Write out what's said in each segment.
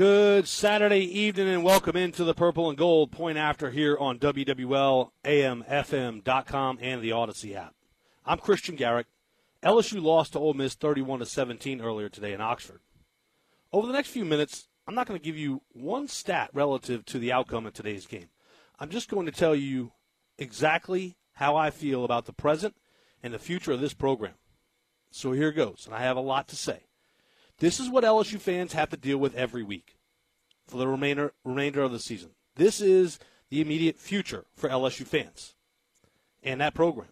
Good Saturday evening and welcome into the Purple and Gold Point After here on WWLAMFM.com and the Odyssey app. I'm Christian Garrick. LSU lost to Ole Miss 31 to 17 earlier today in Oxford. Over the next few minutes, I'm not going to give you one stat relative to the outcome of today's game. I'm just going to tell you exactly how I feel about the present and the future of this program. So here goes, and I have a lot to say. This is what LSU fans have to deal with every week for the remainder remainder of the season. This is the immediate future for LSU fans and that program.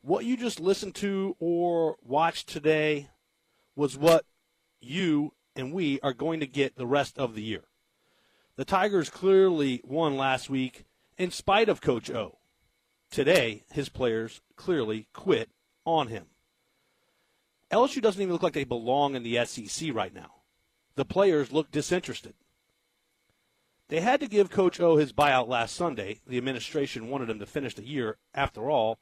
What you just listened to or watched today was what you and we are going to get the rest of the year. The Tigers clearly won last week in spite of Coach O. Today, his players clearly quit on him. LSU doesn't even look like they belong in the SEC right now. The players look disinterested. They had to give Coach O his buyout last Sunday. The administration wanted him to finish the year. After all,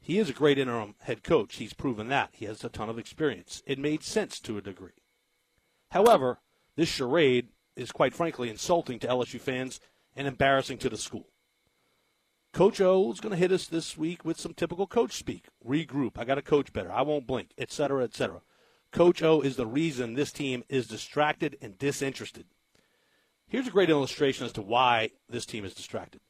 he is a great interim head coach. He's proven that. He has a ton of experience. It made sense to a degree. However, this charade is quite frankly insulting to LSU fans and embarrassing to the school. Coach O is going to hit us this week with some typical coach speak. Regroup. I got to coach better. I won't blink, etc., etc. Coach O is the reason this team is distracted and disinterested. Here's a great illustration as to why this team is distracted.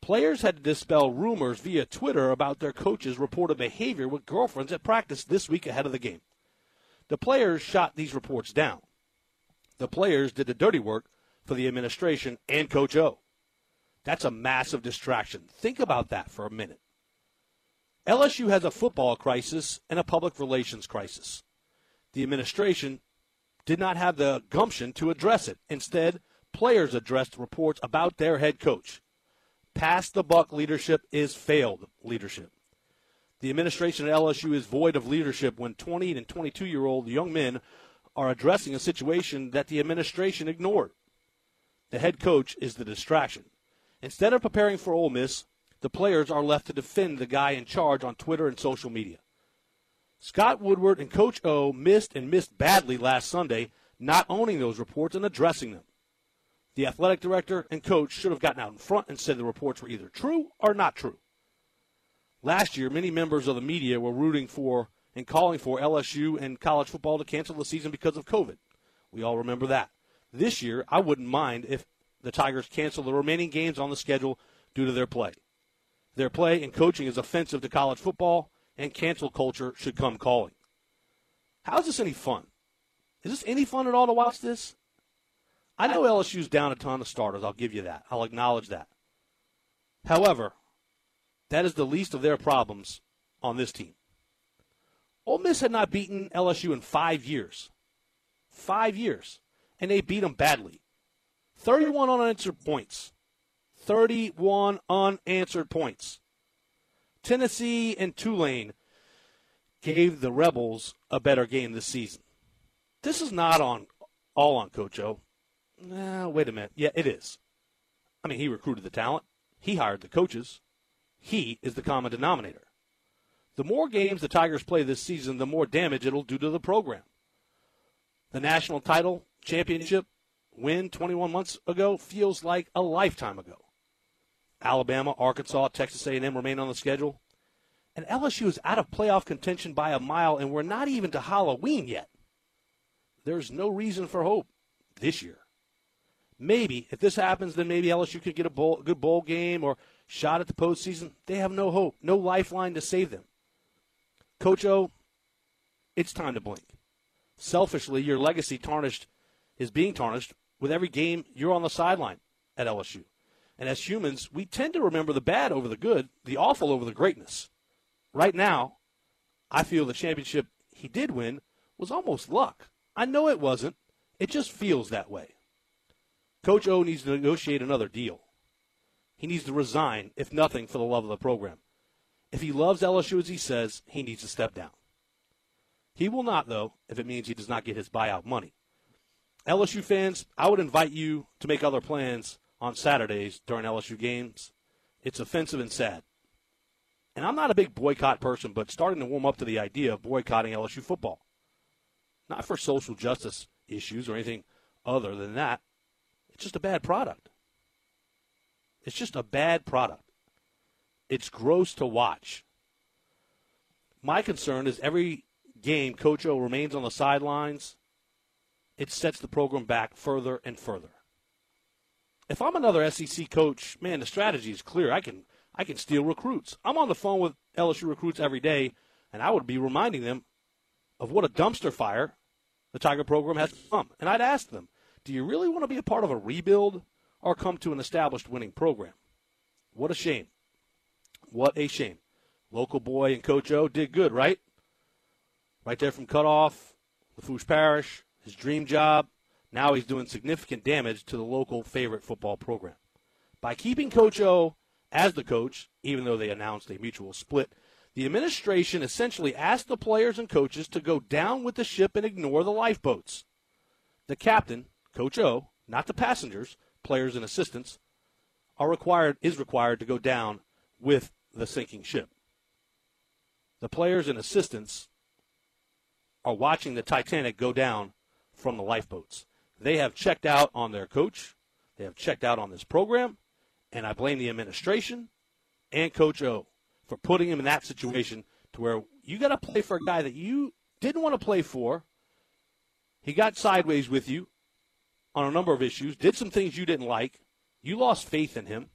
Players had to dispel rumors via Twitter about their coach's reported behavior with girlfriends at practice this week ahead of the game. The players shot these reports down. The players did the dirty work for the administration and Coach O. That's a massive distraction. Think about that for a minute. LSU has a football crisis and a public relations crisis. The administration did not have the gumption to address it. Instead, players addressed reports about their head coach. Pass the buck leadership is failed leadership. The administration at LSU is void of leadership when 20 and 22 year old young men are addressing a situation that the administration ignored. The head coach is the distraction. Instead of preparing for Ole Miss, the players are left to defend the guy in charge on Twitter and social media. Scott Woodward and Coach O missed and missed badly last Sunday, not owning those reports and addressing them. The athletic director and coach should have gotten out in front and said the reports were either true or not true. Last year, many members of the media were rooting for and calling for LSU and college football to cancel the season because of COVID. We all remember that. This year, I wouldn't mind if the Tigers cancel the remaining games on the schedule due to their play. Their play and coaching is offensive to college football, and cancel culture should come calling. How is this any fun? Is this any fun at all to watch this? I know LSU's down a ton of starters. I'll give you that. I'll acknowledge that. However, that is the least of their problems on this team. Ole Miss had not beaten LSU in five years. Five years. And they beat them badly. 31 unanswered points. 31 unanswered points. Tennessee and Tulane gave the Rebels a better game this season. This is not on all on Coach O. Nah, wait a minute. Yeah, it is. I mean, he recruited the talent. He hired the coaches. He is the common denominator. The more games the Tigers play this season, the more damage it'll do to the program. The national title championship win 21 months ago feels like a lifetime ago. Alabama, Arkansas, Texas A&M remain on the schedule. And LSU is out of playoff contention by a mile, and we're not even to Halloween yet. There's no reason for hope this year. Maybe if this happens, then maybe LSU could get a bowl, good bowl game or shot at the postseason. They have no hope, no lifeline to save them. Coach O, it's time to blink. Selfishly, your legacy tarnished is being tarnished with every game you're on the sideline at LSU. And as humans, we tend to remember the bad over the good, the awful over the greatness. Right now, I feel the championship he did win was almost luck. I know it wasn't. It just feels that way. Coach O needs to negotiate another deal. He needs to resign, if nothing, for the love of the program. If he loves LSU as he says, he needs to step down. He will not, though, if it means he does not get his buyout money. LSU fans, I would invite you to make other plans on Saturdays during LSU games. It's offensive and sad. And I'm not a big boycott person, but starting to warm up to the idea of boycotting LSU football. Not for social justice issues or anything other than that. It's just a bad product. It's just a bad product. It's gross to watch. My concern is every game Coach O remains on the sidelines, it sets the program back further and further. If I'm another SEC coach, man, the strategy is clear. I can I can steal recruits. I'm on the phone with LSU recruits every day, and I would be reminding them of what a dumpster fire the Tiger program has become. And I'd ask them, do you really want to be a part of a rebuild or come to an established winning program? What a shame. What a shame. Local boy and Coach O did good, right? Right there from Cut Off, Lafourche Parish, his dream job. Now he's doing significant damage to the local favorite football program. By keeping Coach O as the coach, even though they announced a mutual split, the administration essentially asked the players and coaches to go down with the ship and ignore the lifeboats. The captain, Coach O, not the passengers, players and assistants, are required is required to go down with the sinking ship. The players and assistants are watching the Titanic go down from the lifeboats. They have checked out on their coach, they have checked out on this program, and I blame the administration and Coach O for putting him in that situation to where you got to play for a guy that you didn't want to play for. He got sideways with you on a number of issues, did some things you didn't like. You lost faith in him.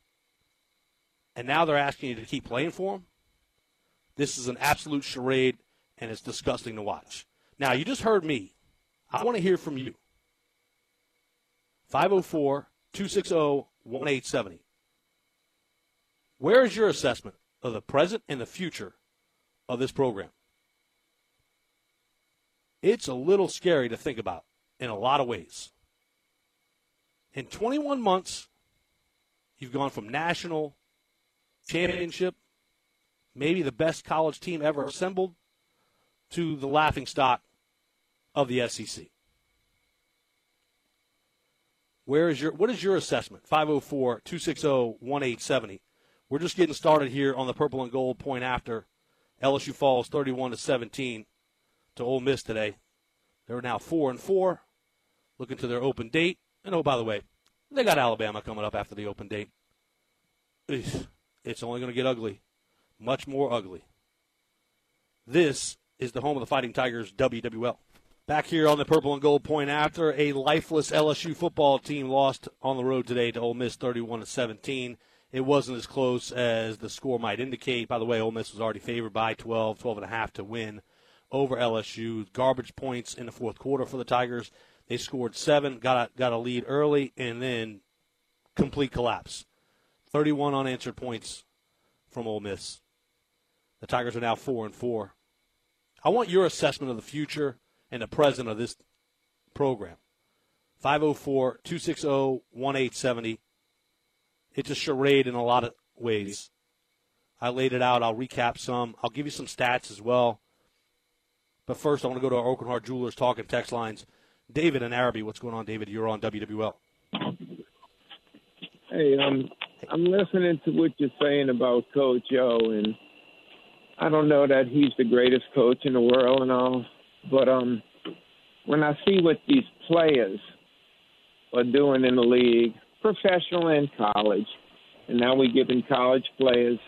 And now they're asking you to keep playing for him. This is an absolute charade, and it's disgusting to watch. Now, you just heard me. I want to hear from you. 504 260 1870. Where is your assessment of the present and the future of this program? It's a little scary to think about in a lot of ways. In 21 months, you've gone from national championship, maybe the best college team ever assembled, to the laughing stock of the SEC. Where is your what is your assessment? 504 260 1870. We're just getting started here on the purple and gold point after LSU falls 31 to 17 to Ole Miss today. They're now 4 and 4, looking to their open date. And oh, by the way, they got Alabama coming up after the open date. It's only going to get ugly, much more ugly. This is the home of the Fighting Tigers WWL. Back here on the purple and gold point after a lifeless LSU football team lost on the road today to Ole Miss 31 to 17 it wasn't as close as the score might indicate. By the way, Ole Miss was already favored by 12, 12 and a half to win over LSU. Garbage points in the fourth quarter for the Tigers. They scored seven, got a, got a lead early, and then complete collapse. 31 unanswered points from Ole Miss. The Tigers are now four and four. I want your assessment of the future and the present of this program. 504 260 1870 it's a charade in a lot of ways. I laid it out. I'll recap some. I'll give you some stats as well. But first, I want to go to our Aucoin Hart Jewelers talking text lines. David and Arabi, what's going on, David? You're on WWL. Hey, um, I'm listening to what you're saying about Coach O, and I don't know that he's the greatest coach in the world and all, but um, when I see what these players are doing in the league, professional and college. And now we're giving college players,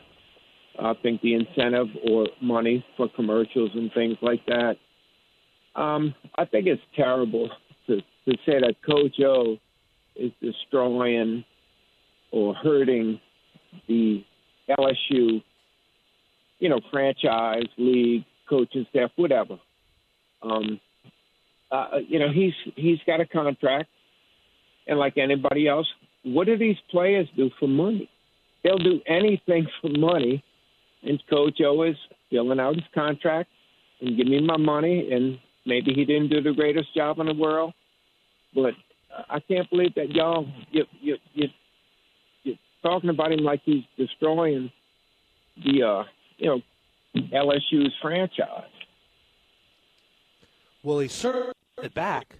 I think, the incentive or money for commercials and things like that. Um, I think it's terrible to, to say that Coach O is destroying or hurting the LSU, you know, franchise, league, coaching staff, whatever. Um, uh, you know, he's he's got a contract, and like anybody else, what do these players do for money? They'll do anything for money. And Coach O is filling out his contract and give me my money. And maybe he didn't do the greatest job in the world, but I can't believe that y'all you you you you're talking about him like he's destroying the uh you know LSU's franchise. Well, he certainly it back.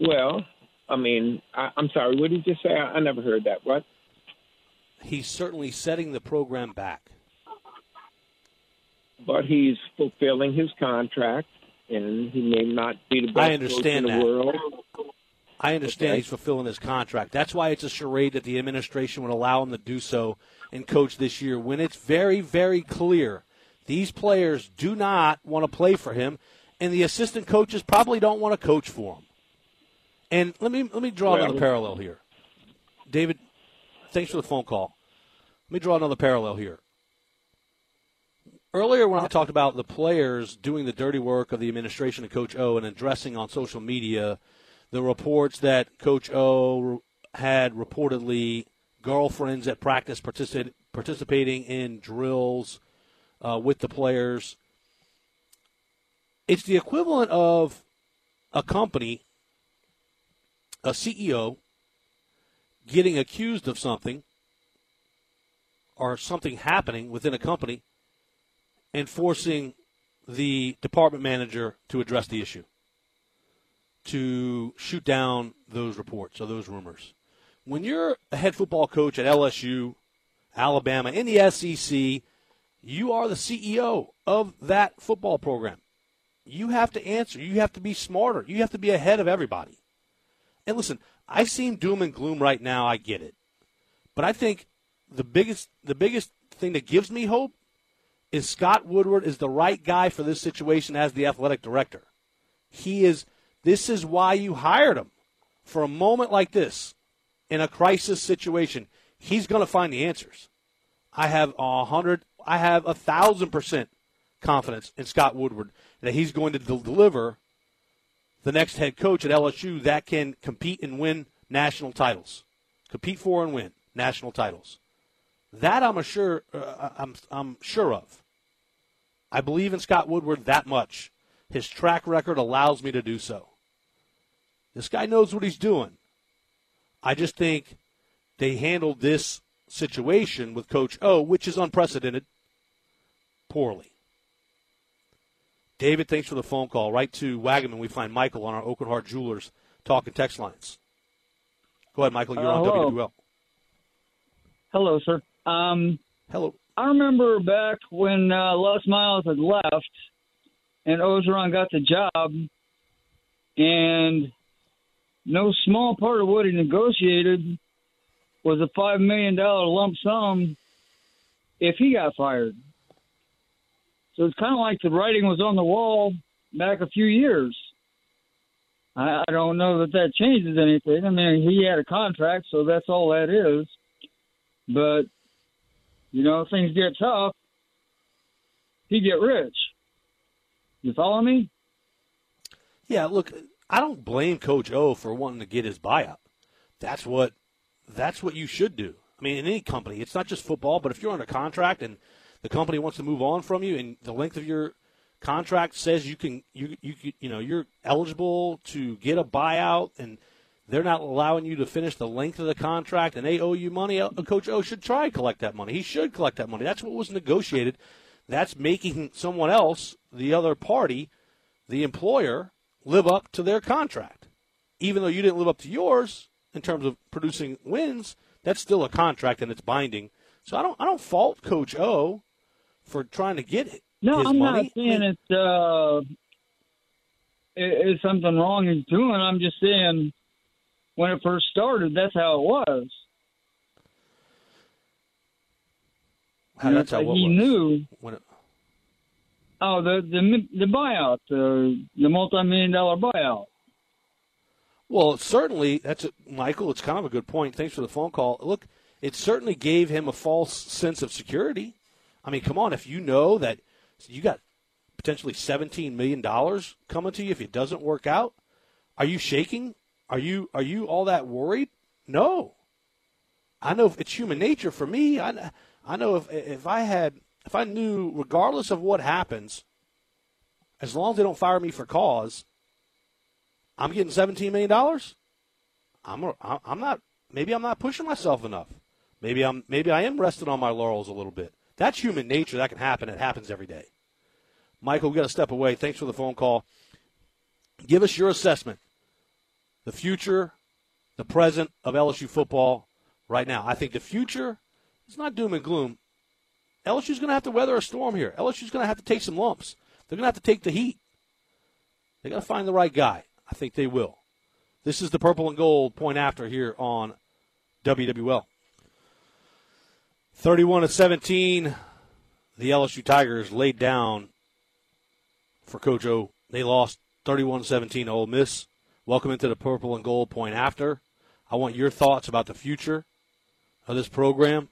Well, I mean, I, am sorry. What did you say? I, I never heard that. What? He's certainly setting the program back. But he's fulfilling his contract, and he may not be the best I understand coach in that. the world. I understand Okay. he's fulfilling his contract. That's why it's a charade that the administration would allow him to do so and coach this year when it's very, very clear these players do not want to play for him, and the assistant coaches probably don't want to coach for him. And let me let me draw Well- another parallel here. David, thanks for the phone call. Let me draw another parallel here. Earlier, when I talked about the players doing the dirty work of the administration and Coach O and addressing on social media the reports that Coach O had reportedly girlfriends at practice partici- participating in drills uh, with the players, it's the equivalent of a company, a CEO, getting accused of something or something happening within a company and forcing the department manager to address the issue, to shoot down those reports or those rumors. When you're a head football coach at LSU, Alabama, in the SEC, you are the CEO of that football program. You have to answer. You have to be smarter. You have to be ahead of everybody. And listen, I seem doom and gloom right now. I get it, but I think the biggest the biggest thing that gives me hope is Scott Woodward is the right guy for this situation as the athletic director. He is. This is why you hired him for a moment like this in a crisis situation. He's going to find the answers. I have a hundred. I have a thousand percent confidence in Scott Woodward that he's going to del- deliver the next head coach at LSU that can compete and win national titles, compete for and win national titles. That I'm sure. Uh, I'm I'm sure of. I believe in Scott Woodward that much. His track record allows me to do so. This guy knows what he's doing. I just think they handled this situation with Coach O, which is unprecedented, poorly. David, thanks for the phone call. Right to Waggaman, we find Michael on our Aucoin Hart Jewelers talking text lines. Go ahead, Michael. You're Uh, on hello. WWL. Hello, sir. Um, Hello. I remember back when uh, Les Miles had left and Orgeron got the job, and no small part of what he negotiated was a $5 million lump sum if he got fired. So it's kind of like the writing was on the wall back a few years. I, I don't know that that changes anything. I mean, he had a contract, so that's all that is. But you know, things get tough, he get rich. You follow me? Yeah, look, I don't blame Coach O for wanting to get his buyout. That's what that's what you should do. I mean, in any company, it's not just football, but if you're under contract and the company wants to move on from you, and the length of your contract says you can you you- you know you're eligible to get a buyout, and they're not allowing you to finish the length of the contract, and they owe you money. uh, Coach O should try to collect that money. He should collect that money. That's what was negotiated. That's making someone else, the other party, the employer, live up to their contract. Even though you didn't live up to yours in terms of producing wins, that's still a contract and it's binding. So I don't I don't fault Coach O for trying to get it. No, I'm money. not saying it's uh, it, it's something wrong he's doing. I'm just saying when it first started, that's how it was. How- that's how he knew. It, Oh, the the the buyout, the the multi-million dollar buyout. Well, certainly that's a, Michael. It's kind of a good point. Thanks for the phone call. Look, it certainly gave him a false sense of security. I mean, come on, if you know that you got potentially $17 million coming to you if it doesn't work out? Are you shaking? Are you are you all that worried? No. I know it's human nature for me. I, I know if if I had if I knew regardless of what happens, as long as they don't fire me for cause, I'm getting 17 million dollars. I'm a, I'm not maybe I'm not pushing myself enough. Maybe I'm maybe I am resting on my laurels a little bit. That's human nature. That can happen. It happens every day. Michael, we got to step away. Thanks for the phone call. Give us your assessment. The future, the present of LSU football right now. I think the future is not doom and gloom. LSU's going to have to weather a storm here. LSU's going to have to take some lumps. They're going to have to take the heat. They got to find the right guy. I think they will. This is the purple and gold point after here on WWL. 31 to 17, the LSU Tigers laid down for Coach. They lost 31 17 to Ole Miss. Welcome into the purple and gold point after. I want your thoughts about the future of this program,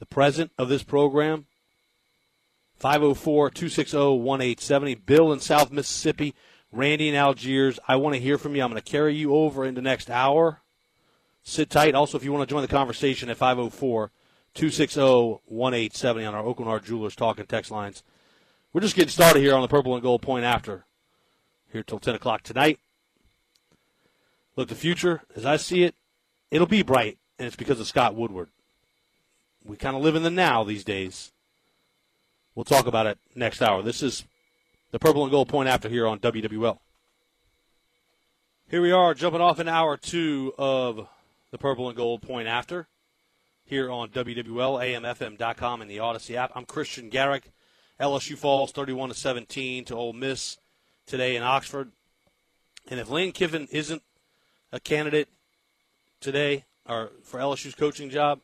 the present of this program. 504 260 1870. Bill in South Mississippi, Randy in Algiers. I want to hear from you. I'm going to carry you over into next hour. Sit tight. Also, if you want to join the conversation at 504 260 1870 on our Aucoin Hart Jewelers talking text lines. We're just getting started here on the purple and gold point after. Here till 10 o'clock tonight. Look, the future, as I see it, it'll be bright, and it's because of Scott Woodward. We kind of live in the now these days. We'll talk about it next hour. This is the purple and gold point after here on WWL. Here we are, jumping off an hour two of the purple and gold point after here on WWL, AMFM.com, and the Odyssey app. I'm Christian Garrick. LSU falls 31 to 17 to Ole Miss today in Oxford. And if Lane Kiffin isn't a candidate today or for LSU's coaching job,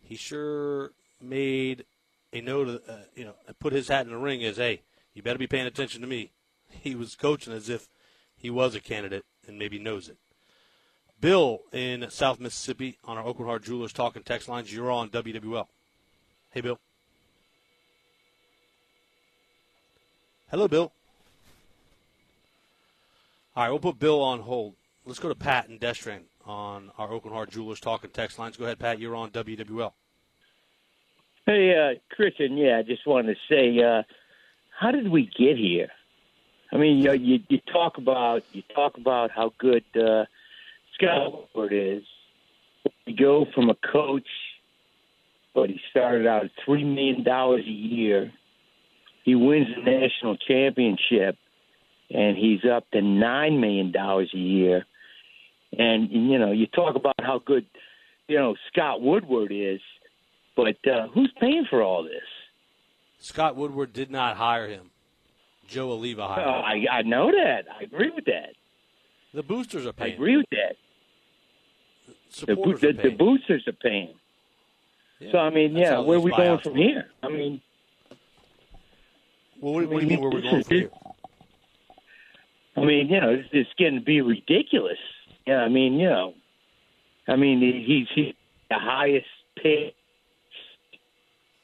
he sure made a note of, uh, you know, put his hat in the ring as, hey, you better be paying attention to me. He was coaching as if he was a candidate and maybe knows it. Bill in South Mississippi on our Aucoin Hart Jewelers talking text lines. You're on WWL. Hey, Bill. Hello, Bill. All right, we'll put Bill on hold. Let's go to Pat and Destrehan on our Aucoin Hart Jewelers talking text lines. Go ahead, Pat. You're on WWL. Hey, uh, Christian. Yeah, I just wanted to say, uh, how did we get here? I mean, you, you you talk about you talk about how good uh, Scott is. You go from a coach, but he started out at three million dollars a year. He wins the national championship, and he's up to nine million dollars a year. And you know, you talk about how good you know Scott Woodward is, but uh, who's paying for all this? Scott Woodward did not hire him. Joe Alleva hired uh, him. I, I know that. I agree with that. The boosters are paying. I agree with that. The, the, the, boosters are paying. Yeah, so I mean, yeah, where are we going from here? I mean, well, what, what do you mean where we're going from here? I mean, you know, it's, it's getting to be ridiculous. Yeah, I mean, you know, I mean, he's, he's the highest paid,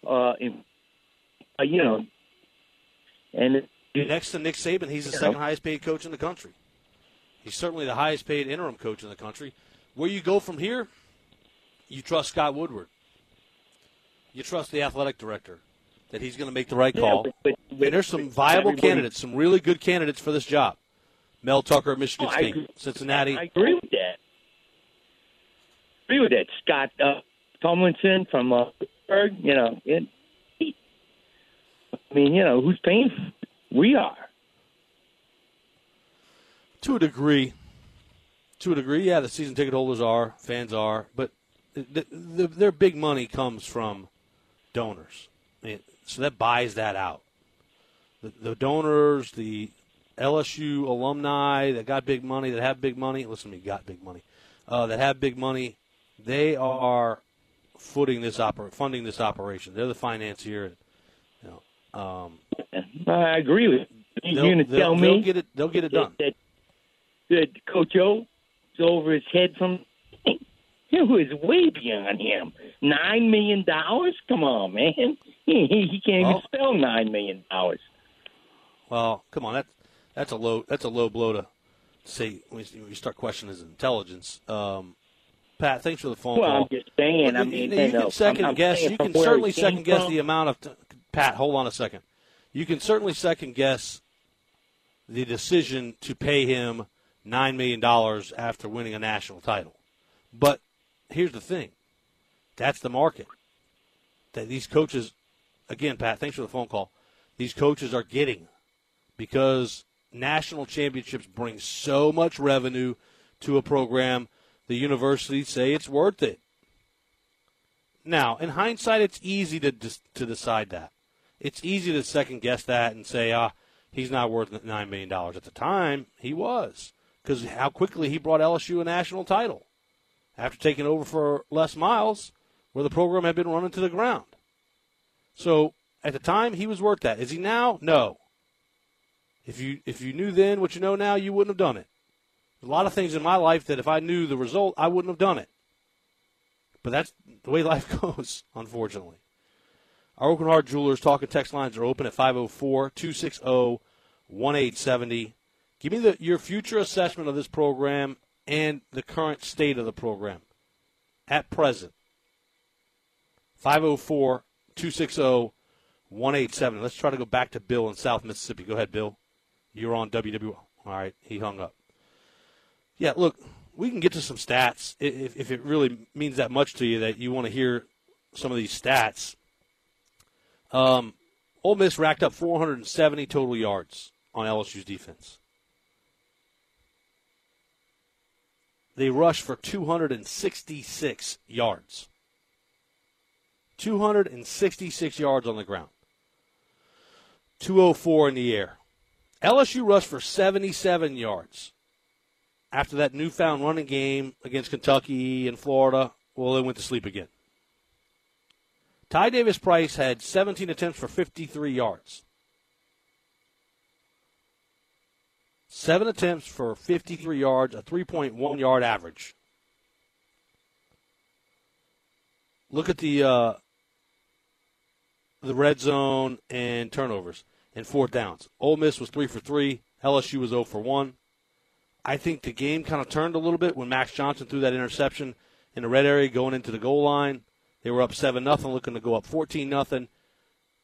uh, in, uh, you know, and next to Nick Saban, he's the second know. highest paid coach in the country. He's certainly the highest paid interim coach in the country. Where you go from here, you trust Scott Woodward. You trust the athletic director that he's going to make the right call. Yeah, but, but, and there's some viable candidates, some really good candidates for this job. Mel Tucker Michigan oh, State, Cincinnati. I agree with that. I agree with that. Scott uh, Tomlinson from uh, Pittsburgh, you know, it, I mean, you know, who's paying? We are. To a degree. To a degree, yeah, the season ticket holders are, fans are, but the, the, their big money comes from donors. I mean, so that buys that out. The, the donors, the LSU alumni that got big money, that have big money. Listen to me, got big money. Uh, that have big money. They are footing this oper- funding this operation. They're the financier. You know, um, I agree with you. You're going to tell me they'll get it. They'll get it done. That, that, Coach O is over his head from. It was way beyond him. Nine million dollars? Come on, man. He, he can't well, even spell nine million dollars. Well, come on, that that's a low that's a low blow to say when you start questioning his intelligence. Um, Pat, thanks for the phone well, call. I'm just saying. I mean, you, you, you know, can second I'm, I'm guess. You can certainly second guess from. the amount of. T- Pat, hold on a second. You can certainly second guess the decision to pay him nine million dollars after winning a national title. But here's the thing: that's the market that these coaches. Again, Pat, thanks for the phone call. These coaches are getting because national championships bring so much revenue to a program. The universities say it's worth it. Now, in hindsight, it's easy to to decide that. It's easy to second guess that and say, ah, he's not worth nine million dollars. At the time, he was because how quickly he brought LSU a national title after taking over for Les Miles, where the program had been running to the ground. So at the time, he was worth that. Is he now? No. If you if you knew then what you know now, you wouldn't have done it. There's a lot of things in my life that if I knew the result, I wouldn't have done it. But that's the way life goes, unfortunately. Our Aucoin Hart Jewelers talking text lines are open at 504 260 1870. Give me the, your future assessment of this program and the current state of the program at present. 504 260 1870. Let's try to go back to Bill in South Mississippi. Go ahead, Bill. You're on WW. All right, he hung up. Yeah, look, we can get to some stats if, if it really means that much to you that you want to hear some of these stats. Um, Ole Miss racked up 470 total yards on LSU's defense. They rushed for 266 yards. 266 yards on the ground. 204 in the air. LSU rushed for 77 yards. After that newfound running game against Kentucky and Florida, well, they went to sleep again. Ty Davis Price had 17 attempts for 53 yards. Seven attempts for 53 yards, a 3.1 yard average. Look at the uh, the red zone and turnovers and fourth downs. Ole Miss was three for three. LSU was 0 for one. I think the game kind of turned a little bit when Max Johnson threw that interception in the red area going into the goal line. They were up seven nothing, looking to go up fourteen nothing.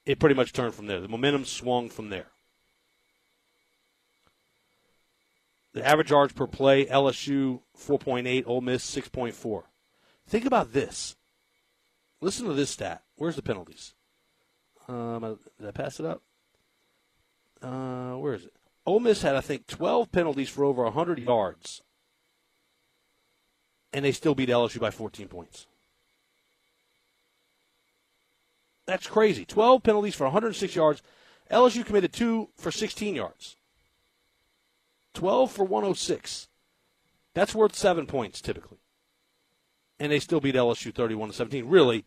It pretty much turned from there. The momentum swung from there. The average yards per play, LSU 4.8, Ole Miss 6.4. Think about this. Listen to this stat. Where's the penalties? Um, did I pass it up? Uh, where is it? Ole Miss had, I think, 12 penalties for over 100 yards, and they still beat LSU by 14 points. That's crazy. 12 penalties for 106 yards. LSU committed two for 16 yards. 12 for 106. That's worth seven points typically. And they still beat LSU 31 to 17. Really,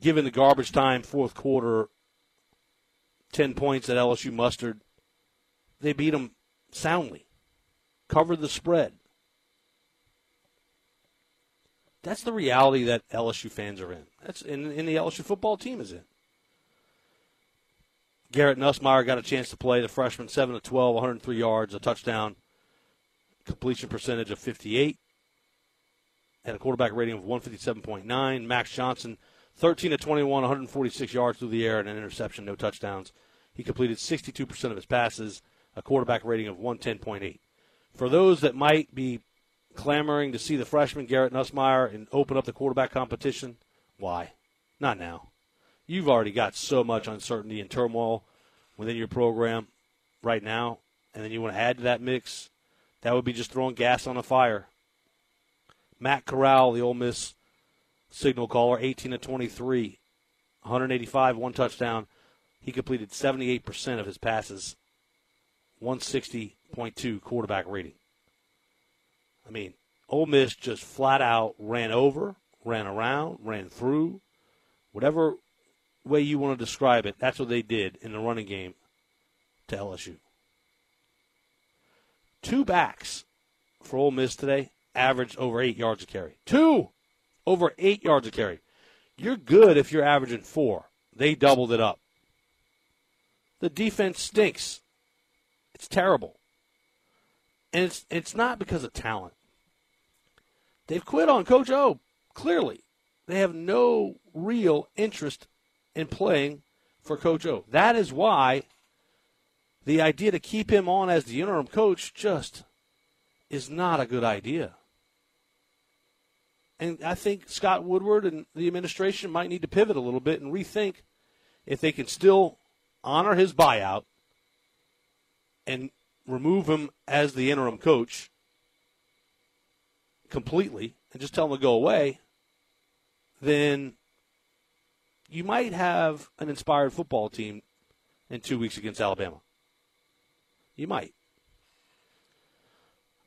given the garbage time fourth quarter 10 points that LSU mustered, they beat them soundly, covered the spread. That's the reality that LSU fans are in. That's in, in the LSU football team is in. Garrett Nussmeier got a chance to play. The freshman, seven to 12, 103 yards, a touchdown, completion percentage of 58, and a quarterback rating of 157.9. Max Johnson, 13 to 21, 146 yards through the air and an interception, no touchdowns. He completed 62% of his passes, a quarterback rating of 110.8. For those that might be clamoring to see the freshman Garrett Nussmeier and open up the quarterback competition, why? Not now. You've already got so much uncertainty and turmoil within your program right now, and then you want to add to that mix. That would be just throwing gas on a fire. Matt Corral, the Ole Miss signal caller, 18 to 23, 185, one touchdown. He completed 78% of his passes, 160.2 quarterback rating. I mean, Ole Miss just flat out ran over, ran around, ran through, whatever way you want to describe it. That's what they did in the running game to LSU. Two backs for Ole Miss today averaged over eight yards a carry. Two over eight yards a carry. You're good if you're averaging four. They doubled it up. The defense stinks. It's terrible. And it's it's not because of talent. They've quit on Coach O, clearly. They have no real interest in playing for Coach O. That is why the idea to keep him on as the interim coach just is not a good idea. And I think Scott Woodward and the administration might need to pivot a little bit and rethink if they can still honor his buyout and remove him as the interim coach completely and just tell him to go away, then you might have an inspired football team in two weeks against Alabama. You might.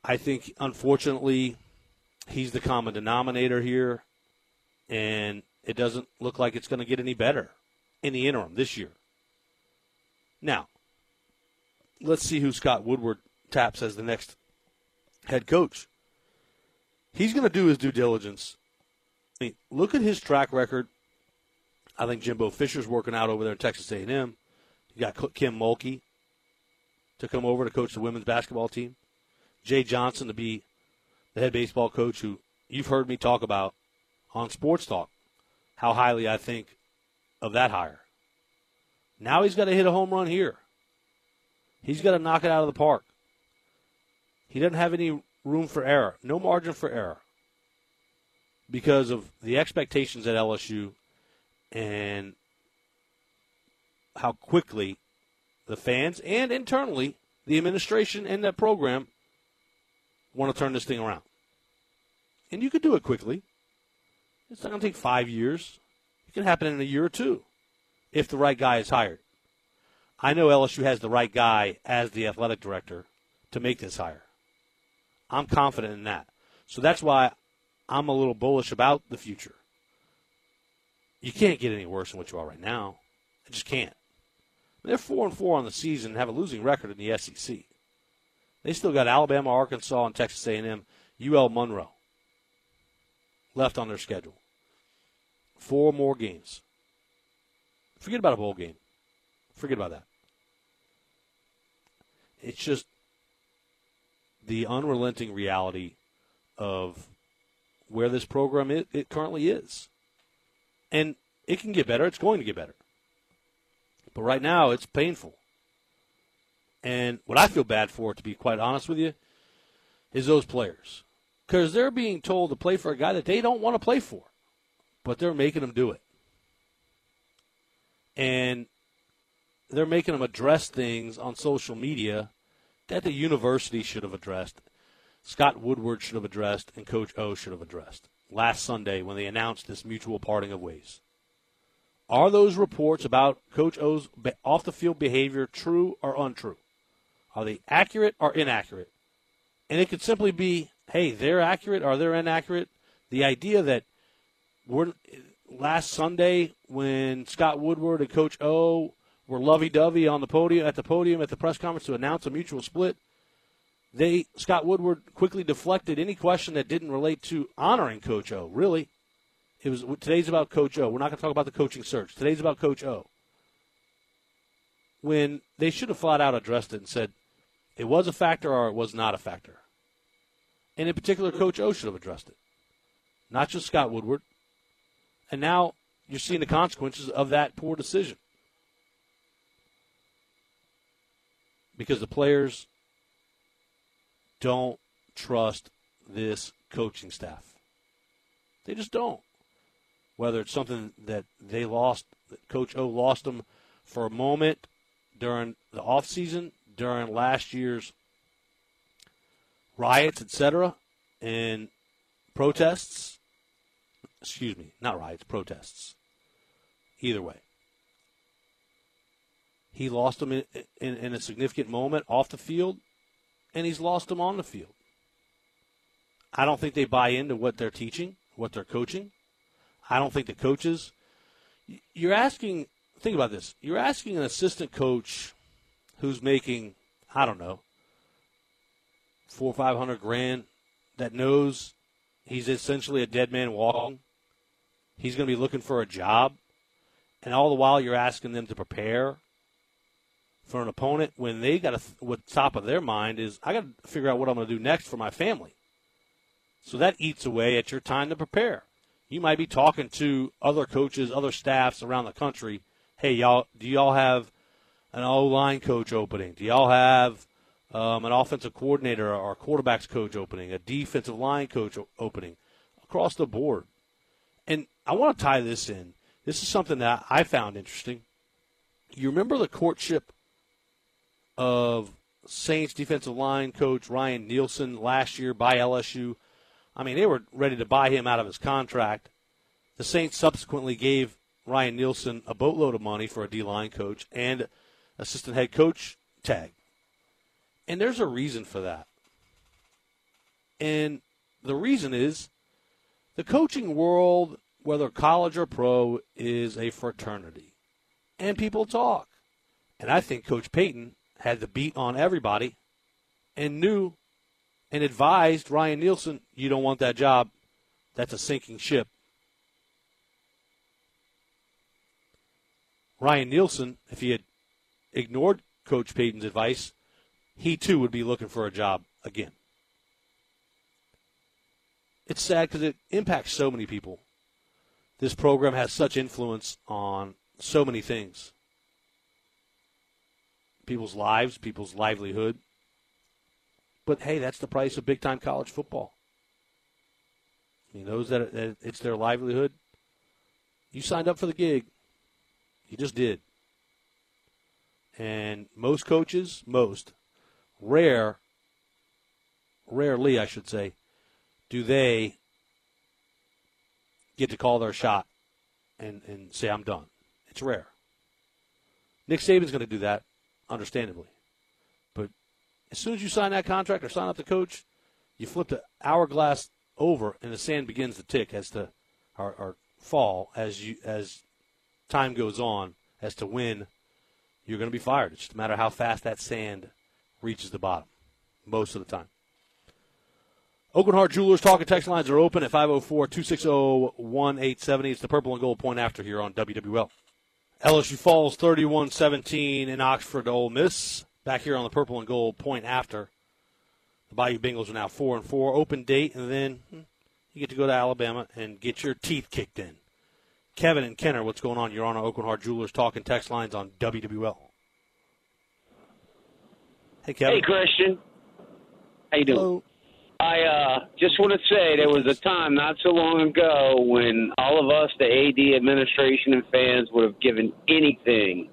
I think, unfortunately, he's the common denominator here, and it doesn't look like it's going to get any better in the interim this year. Now, let's see who Scott Woodward taps as the next head coach. He's going to do his due diligence. I mean, look at his track record. I think Jimbo Fisher's working out over there in Texas A&M. You got Kim Mulkey to come over to coach the women's basketball team. Jay Johnson to be the head baseball coach, who you've heard me talk about on Sports Talk, how highly I think of that hire. Now he's got to hit a home run here. He's got to knock it out of the park. He doesn't have any room for error, no margin for error because of the expectations at LSU and how quickly the fans and internally the administration and that program want to turn this thing around. And you could do it quickly. It's not going to take five years. It can happen in a year or two if the right guy is hired. I know LSU has the right guy as the athletic director to make this hire. I'm confident in that. So that's why I'm a little bullish about the future. You can't get any worse than what you are right now. I just can't. They're four and four on the season and have a losing record in the SEC. They still got Alabama, Arkansas, and Texas A&M, UL Monroe left on their schedule. Four more games. Forget about a bowl game. Forget about that. It's just the unrelenting reality of where this program it, it currently is. And it can get better. It's going to get better. But right now, it's painful. And what I feel bad for, to be quite honest with you, is those players. Because they're being told to play for a guy that they don't want to play for, but they're making them do it. And they're making them address things on social media that the university should have addressed, Scott Woodward should have addressed, and Coach O should have addressed last Sunday when they announced this mutual parting of ways. Are those reports about Coach O's off the field behavior true or untrue? Are they accurate or inaccurate? And it could simply be, hey, they're accurate or they're inaccurate. The idea that we're last Sunday when Scott Woodward and Coach O were lovey-dovey on the podium at the podium at the press conference to announce a mutual split. They Scott Woodward quickly deflected any question that didn't relate to honoring Coach O. Really, it was today's about Coach O. We're not going to talk about the coaching search. Today's about Coach O. When they should have flat out addressed it and said it was a factor or it was not a factor. And in particular, Coach O should have addressed it, not just Scott Woodward. And now you're seeing the consequences of that poor decision. because the players don't trust this coaching staff. They just don't. Whether it's something that they lost, that Coach O lost them for a moment during the offseason, during last year's riots, etc., and protests. Excuse me, not riots, protests. Either way. He lost them in, in, in, a significant moment off the field, and he's lost them on the field. I don't think they buy into what they're teaching, what they're coaching. I don't think the coaches. You're asking, think about this. You're asking an assistant coach who's making, I don't know, four or five hundred grand that knows he's essentially a dead man walking. He's going to be looking for a job. And all the while, you're asking them to prepare for an opponent when they got to what top of their mind is I got to figure out what I'm going to do next for my family. So that eats away at your time to prepare. You might be talking to other coaches, other staffs around the country. Hey, y'all, do y'all have an O line coach opening? Do y'all have um, an offensive coordinator or quarterbacks coach opening, a defensive line coach opening across the board? And I want to tie this in. This is something that I found interesting. You remember the courtship of Saints defensive line coach Ryan Nielsen last year by LSU I mean, they were ready to buy him out of his contract. The Saints subsequently gave Ryan Nielsen a boatload of money for a D line coach and assistant head coach tag. And there's a reason for that. And the reason is the coaching world, whether college or pro, is a fraternity. And people talk. And I think Coach Payton had the beat on everybody and knew and advised Ryan Nielsen, you don't want that job. That's a sinking ship. Ryan Nielsen, if he had ignored Coach Payton's advice, he too would be looking for a job again. It's sad because it impacts so many people. This program has such influence on so many things people's lives, people's livelihood, but hey, that's the price of big time college football. I mean, those that, that it's their livelihood. You signed up for the gig. You just did. And most coaches, most, rare, rarely, I should say, do they get to call their shot and, and say, I'm done. It's rare. Nick Saban's going to do that, understandably. But as soon as you sign that contract or sign up the coach, you flip the hourglass over and the sand begins to tick as to or fall as you as time goes on as to when you're going to be fired. It's just a matter of how fast that sand reaches the bottom most of the time. Aucoin Hart Jewelers talking text lines are open at 504 260 1870. It's the purple and gold point after here on WWL. LSU falls 31 17 in Oxford Ole Miss back here on the purple and gold point after. The Bayou Bengals are now four and four. Open date, and then hmm, you get to go to Alabama and get your teeth kicked in. Kevin and Kenner, what's going on? You're on Aucoin Hart Jewelers talking text lines on WWL. Hey, Kevin. Hey, Christian. How you doing? Hello. I uh, just want to say there was a time not so long ago when all of us, the AD administration and fans, would have given anything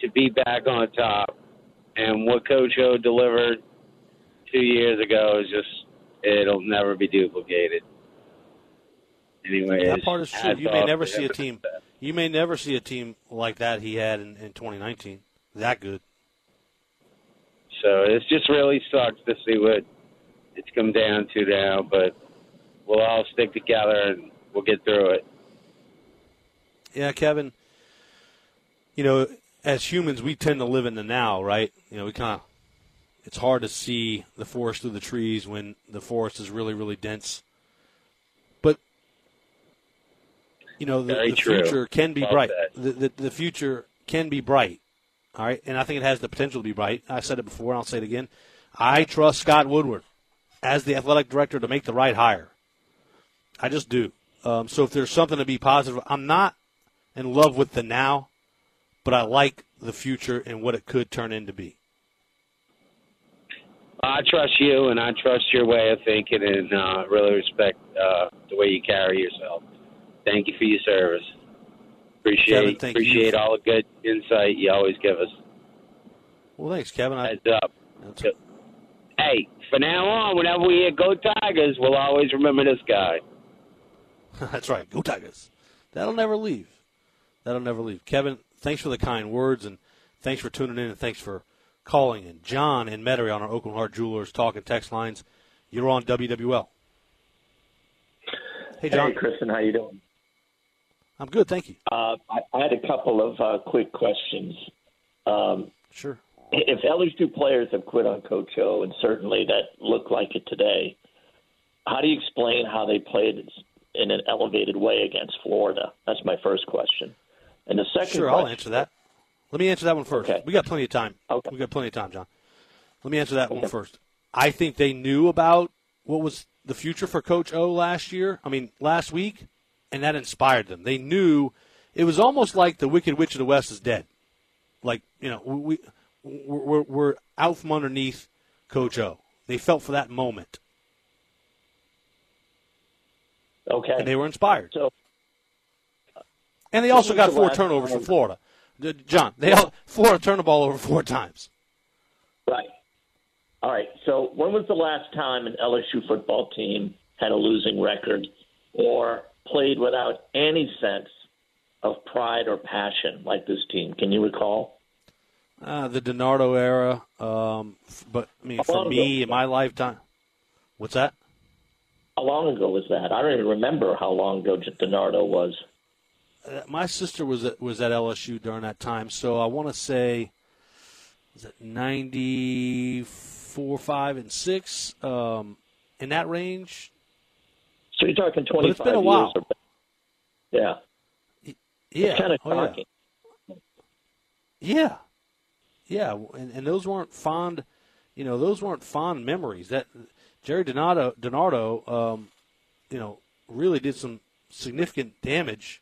to be back on top and what Coach O delivered two years ago is just it'll never be duplicated. That part is true. You may never see a team. You may never see a team like that he had in, in 2019. That good. So it's just really sucks to see what it's come down to now, but we'll all stick together and we'll get through it. Yeah, Kevin. You know, as humans, we tend to live in the now, right? You know, we kind of. It's hard to see the forest through the trees when the forest is really, really dense. But you know, the, the future can be Love bright. The, the, the future can be bright. All right, and I think it has the potential to be bright. I said it before, and I'll say it again. I trust Scott Woodward as the athletic director to make the right hire. I just do. Um, so if there's something to be positive, I'm not in love with the now but I like the future and what it could turn into be. I trust you, and I trust your way of thinking, and uh, really respect uh, the way you carry yourself. Thank you for your service. Appreciate Kevin, appreciate you. all the good insight you always give us. Well, thanks, Kevin. I, Heads up. Hey, from now on, whenever we hear "Go Tigers," we'll always remember this guy. That's right. Go Tigers. That'll never leave. That'll never leave. Kevin, thanks for the kind words and thanks for tuning in and thanks for calling in. John and Metairie on our Aucoin Hart Jewelers talking text lines. You're on WWL. Hey, John. Hey, Christian, how you doing? I'm good, thank you. Uh, I, I had a couple of uh, quick questions. Um, sure. If LSU players have quit on Coach O, and certainly that looked like it today, how do you explain how they played in an elevated way against Florida? That's my first question. And the second sure, question, I'll answer that. Let me answer that one first. Okay. We got plenty of time. Okay. We got plenty of time, John. Let me answer that one first. I think they knew about what was the future for Coach O last year. I mean, last week, and that inspired them. They knew it was almost like the Wicked Witch of the West is dead. Like you know, we we're, we're out from underneath Coach O. They felt for that moment, Okay. and they were inspired. so And they also got the four turnovers time- from Florida. John, they all, Florida turned the ball over four times. Right. All right. So when was the last time an LSU football team had a losing record or played without any sense of pride or passion like this team? Can you recall? Uh, the DiNardo era, um, but I mean, for me ago? in my lifetime, what's that? How long ago was that? I don't even remember how long ago DiNardo was. Uh, my sister was at, was at LSU during that time, so I want to say was it ninety four, five, and six um, in that range. So you're talking 25 But it's been a while. or- Yeah. Yeah, It's kind of oh, yeah. shocking. Yeah, yeah, and, and those weren't fond, you know, those weren't fond memories. That Jerry Donato, DiNardo, um, you know, really did some significant damage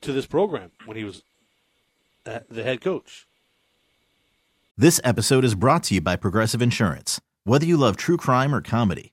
to this program when he was uh, the head coach. This episode is brought to you by Progressive Insurance. Whether you love true crime or comedy,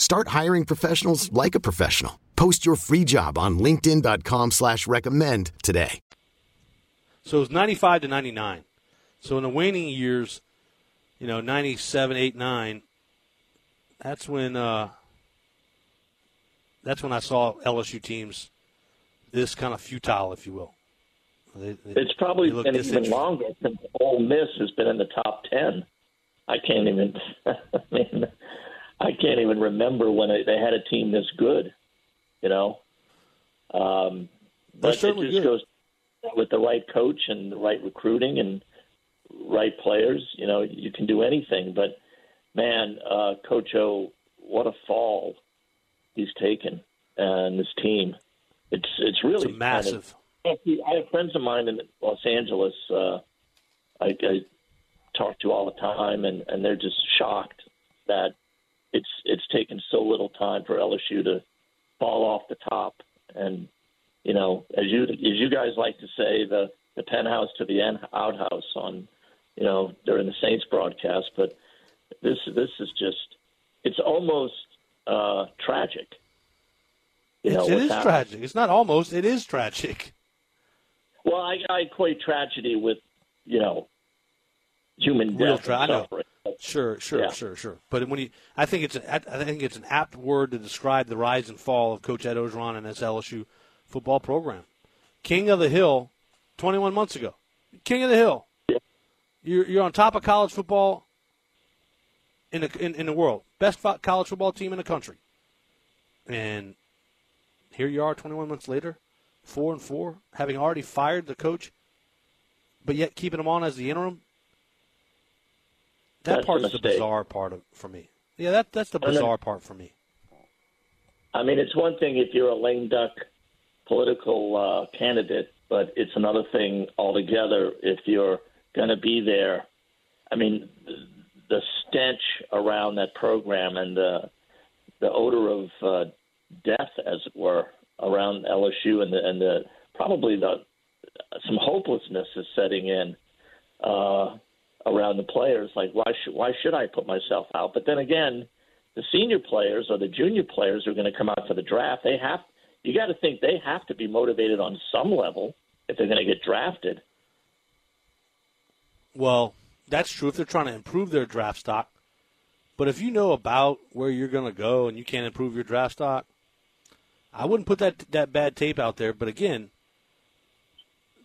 Start hiring professionals like a professional. Post your free job on linkedin.com slash recommend today. So it was 95 to 99. So in the waning years, you know, 97, 8, 9, that's when uh, that's when I saw LSU teams this kind of futile, if you will. They, they, It's probably been even disinterested. longer since Ole Miss has been in the top ten. I can't even. I mean, I can't even remember when they had a team this good. You know, um, but it just good. goes with the right coach and the right recruiting and right players. You know, you can do anything. But man, uh, Coach O, what a fall he's taken and this team. It's it's really It's a kind of- massive. I have friends of mine in Los Angeles. Uh, I, I talk to all the time, and, and they're just shocked that it's it's taken so little time for LSU to fall off the top. And you know, as you as you guys like to say, the the penthouse to the end outhouse on you know during the Saints broadcast. But this this is just it's almost uh, tragic. You know, it happening. tragic. It's not almost. It is tragic. Well, I, I equate tragedy with, you know, human Real death tra- I know. Sure, sure, Yeah. sure, sure. But when you, I think it's, a, I think it's an apt word to describe the rise and fall of Coach Ed Orgeron and this LSU football program. King of the Hill, 21 months ago. King of the Hill. You're, you're on top of college football in the in, in the world. Best college football team in the country. And here you are, 21 months later, four and four, having already fired the coach, but yet keeping him on as the interim. That That's a the bizarre part of for me. Yeah, that that's the bizarre part for me. I mean, it's one thing if you're a lame duck political uh, candidate, but it's another thing altogether if you're going to be there. I mean, the stench around that program and the the odor of uh, death, as it were, around LSU and the and the probably the some hopelessness is setting in uh, around the players. Like, why should why should I put myself out? But then again, the senior players or the junior players who are going to come out for the draft, they have you got to think they have to be motivated on some level if they're going to get drafted. Well, that's true if they're trying to improve their draft stock. But if you know about where you're going to go and you can't improve your draft stock, I wouldn't put that that bad tape out there. But again,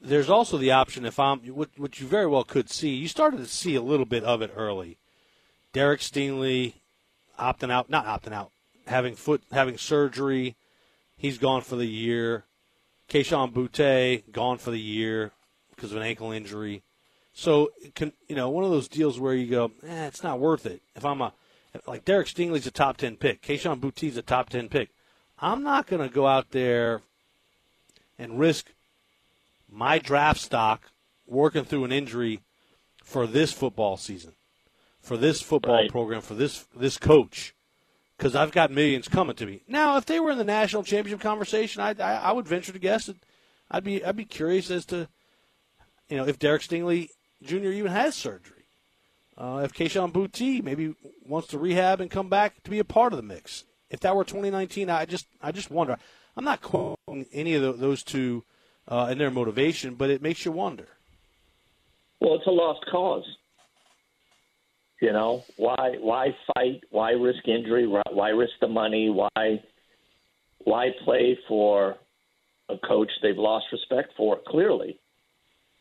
there's also the option if I'm, which you very well could see. You started to see a little bit of it early. Derek Stingley opting out, not opting out, having foot having surgery. He's gone for the year. Kayshon Boutte gone for the year because of an ankle injury. So, you know, one of those deals where you go, eh, it's not worth it. If I'm a, like Derek Stingley's a top 10 pick, Kayshon Boutte's a top 10 pick. I'm not going to go out there and risk my draft stock working through an injury for this football season, for this football right. program, for this this coach, because I've got millions coming to me. Now, if they were in the national championship conversation, I, I, I would venture to guess that I'd be I'd be curious as to, you know, if Derek Stingley Jr. even has surgery. Uh, if Kayshon Boutte maybe wants to rehab and come back to be a part of the mix. If that were 2019, I just I just wonder. I'm not quoting any of those two uh, and their motivation, but it makes you wonder. Well, it's a lost cause. You know why? Why fight? Why risk injury? Why risk the money? Why? Why play for a coach they've lost respect for? Clearly,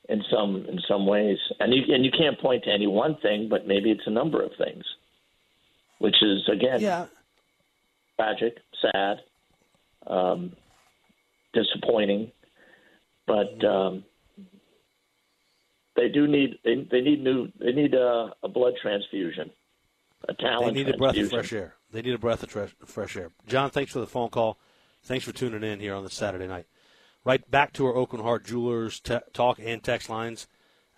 in some in some ways, and you and you can't point to any one thing, but maybe it's a number of things, which is again, yeah. tragic, sad, um, disappointing. But um, they do need they, they need new they need a, a blood transfusion, a talent. They need a breath of fresh air. They need a breath of tre- fresh air. John, thanks for the phone call. Thanks for tuning in here on this Saturday night. Right back to our Aucoin Hart Jewelers te- talk and text lines.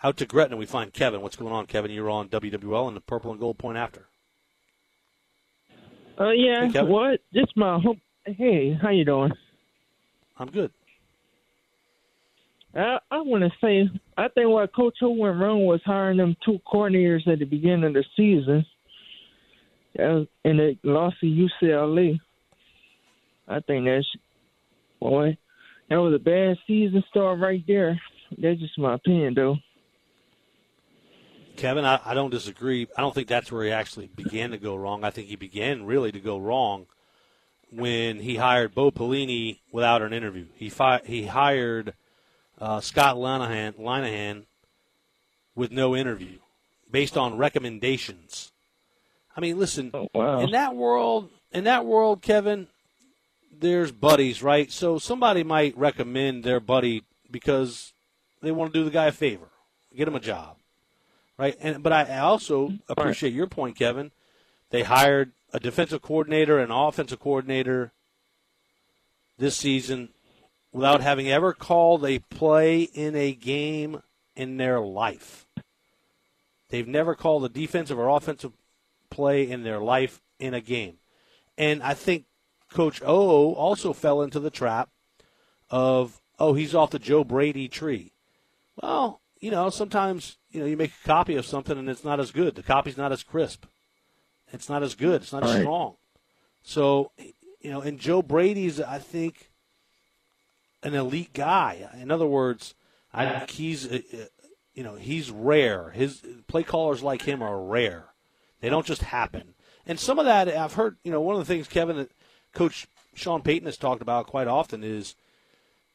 Out to Gretna, we find Kevin. What's going on, Kevin? You're on WWL and the Purple and Gold Point After. Uh, yeah. Hey, what? Just my hope. Hey, how you doing? I'm good. I, I want to say I think what Coach O went wrong was hiring them two coordinators at the beginning of the season, uh, and it lost to UCLA. I think that's boy, that was a bad season start right there. That's just my opinion, though. Kevin, I, I don't disagree. I don't think that's where he actually began to go wrong. I think he began really to go wrong when he hired Bo Pelini without an interview. He fi- he hired uh, Scott Linehan, Linehan with no interview, based on recommendations. I mean, listen, oh, wow. in that world, in that world, Kevin, there's buddies, right? So somebody might recommend their buddy because they want to do the guy a favor, get him a job, right? And but I also appreciate your point, Kevin. They hired a defensive coordinator and offensive coordinator this season without having ever called a play in a game in their life. They've never called a defensive or offensive play in their life in a game. And I think Coach O also fell into the trap of, oh, he's off the Joe Brady tree. Well, you know, sometimes, you know, you make a copy of something and it's not as good. The copy's not as crisp. It's not as good. It's not as strong. So, you know, and Joe Brady's, I think, an elite guy. In other words, I he's uh, uh, you know he's rare. His play callers like him are rare. They don't just happen. And some of that I've heard. You know, one of the things Kevin, Coach Sean Payton has talked about quite often is,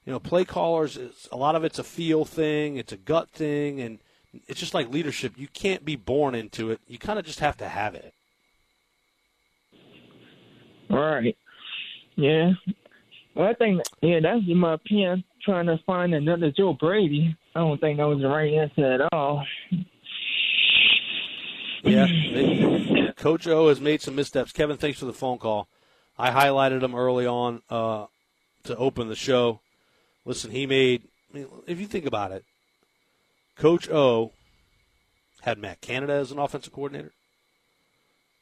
you know, play callers. A lot of it's a feel thing. It's a gut thing, and it's just like leadership. You can't be born into it. You kind of just have to have it. All right. Yeah, well, I think, yeah, that's my opinion. Trying to find another Joe Brady. I don't think that was the right answer at all. Yeah, Coach O has made some missteps. Kevin, thanks for the phone call. I highlighted him early on uh, to open the show. Listen, he made. I mean, if you think about it, Coach O had Matt Canada as an offensive coordinator.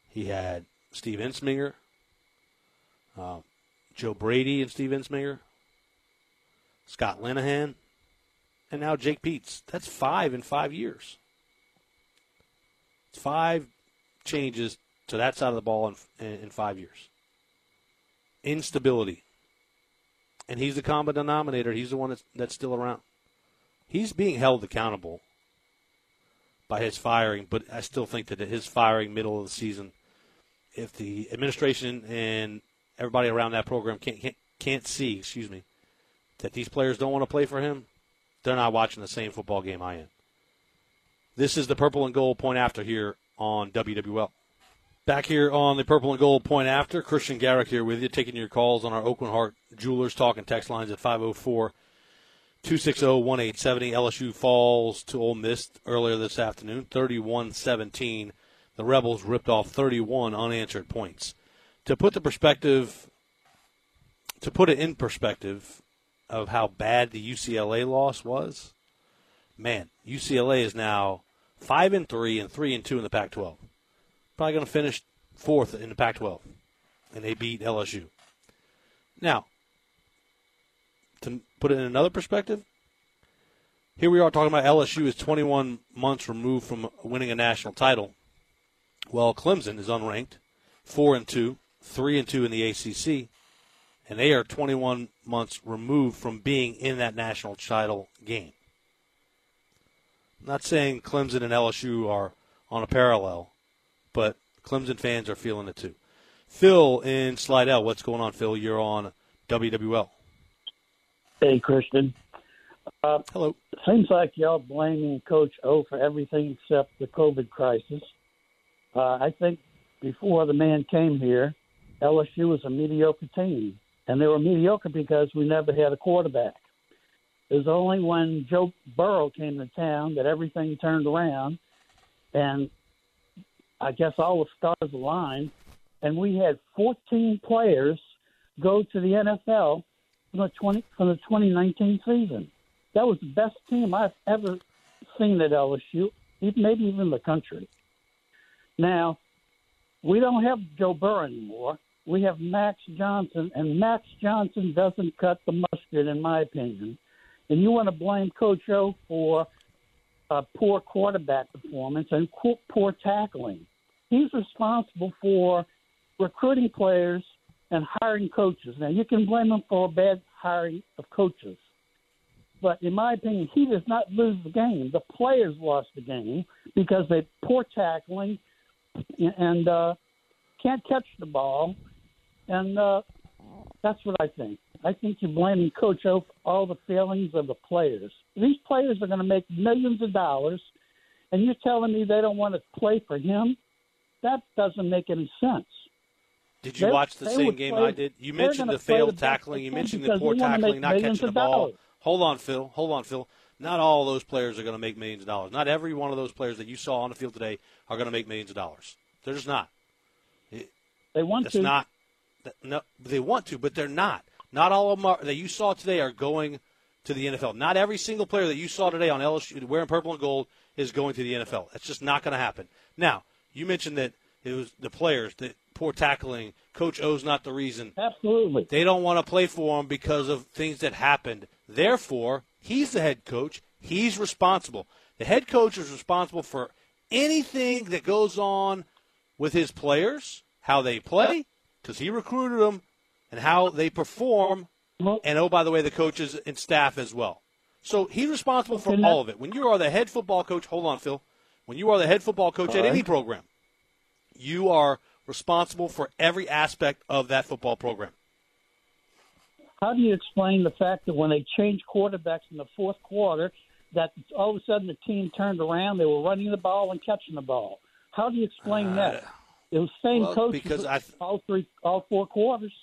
He had Steve Ensminger, uh, Joe Brady and Steve Ensminger, Scott Linehan, and now Jake Peetz. That's five in five years. It's five changes to that side of the ball in, in five years. Instability. And he's the common denominator. He's the one that's, that's still around. He's being held accountable by his firing, but I still think that his firing middle of the season, if the administration and everybody around that program can't, can't, can't see, excuse me, that these players don't want to play for him, they're not watching the same football game I am. This is the purple and gold point after here on WWL. Back here on the purple and gold point after, Christian Garrick here with you, taking your calls on our Aucoin Hart Jewelers talking text lines at 504 260 1870. LSU falls to Ole Miss earlier this afternoon, 31 17. The Rebels ripped off 31 unanswered points. To put the perspective, to put it in perspective of how bad the UCLA loss was, man, UCLA is now five and three and three and two in the Pac-12. Probably going to finish fourth in the Pac-12, and they beat LSU. Now, to put it in another perspective, here we are talking about LSU is 21 months removed from winning a national title. Well, Clemson is unranked, four and two, three and two in the ACC, and they are 21 months removed from being in that national title game. I'm not saying Clemson and LSU are on a parallel, but Clemson fans are feeling it too. Phil in Slidell, what's going on, Phil? You're on WWL. Hey, Christian. Uh, Hello. Seems like y'all blaming Coach O for everything except the COVID crisis. Uh, I think before the man came here, LSU was a mediocre team, and they were mediocre because we never had a quarterback. It was only when Joe Burrow came to town that everything turned around, and I guess all the stars aligned, and we had 14 players go to the NFL from the 20 from the 2019 season. That was the best team I've ever seen at LSU, maybe even the country. Now, we don't have Joe Burrow anymore. We have Max Johnson, and Max Johnson doesn't cut the mustard, in my opinion. And you want to blame Coach O for poor quarterback performance and poor tackling. He's responsible for recruiting players and hiring coaches. Now, you can blame him for a bad hiring of coaches. But in my opinion, he does not lose the game. The players lost the game because they poor tackling and uh, can't catch the ball. And uh, that's what I think. I think you're blaming Coach O for all the failings of the players. These players are going to make millions of dollars, and you're telling me they don't want to play for him? That doesn't make any sense. Did you they, watch the same game play, I did? You mentioned the failed the tackling. You mentioned the poor tackling, not catching the ball. Dollars. Hold on, Phil. Hold on, Phil. Not all those players are going to make millions of dollars. Not every one of those players that you saw on the field today are going to make millions of dollars. They're just not. They want That's to. not. No, they want to, but they're not. Not all of them are, that you saw today are going to the NFL. Not every single player that you saw today on LSU wearing purple and gold is going to the NFL. That's just not going to happen. Now, you mentioned that it was the players, that poor tackling. Coach O's not the reason. Absolutely. They don't want to play for him because of things that happened. Therefore, he's the head coach. He's responsible. The head coach is responsible for anything that goes on with his players, how they play, because he recruited them, and how they perform. And oh, by the way, the coaches and staff as well. So he's responsible for all of it. When you are the head football coach, hold on, Phil. When you are the head football coach at any program, you are responsible for every aspect of that football program. How do you explain the fact that when they changed quarterbacks in the fourth quarter, that all of a sudden the team turned around, they were running the ball and catching the ball? How do you explain uh, that? It was same well, coach because I th- all three, all four quarters.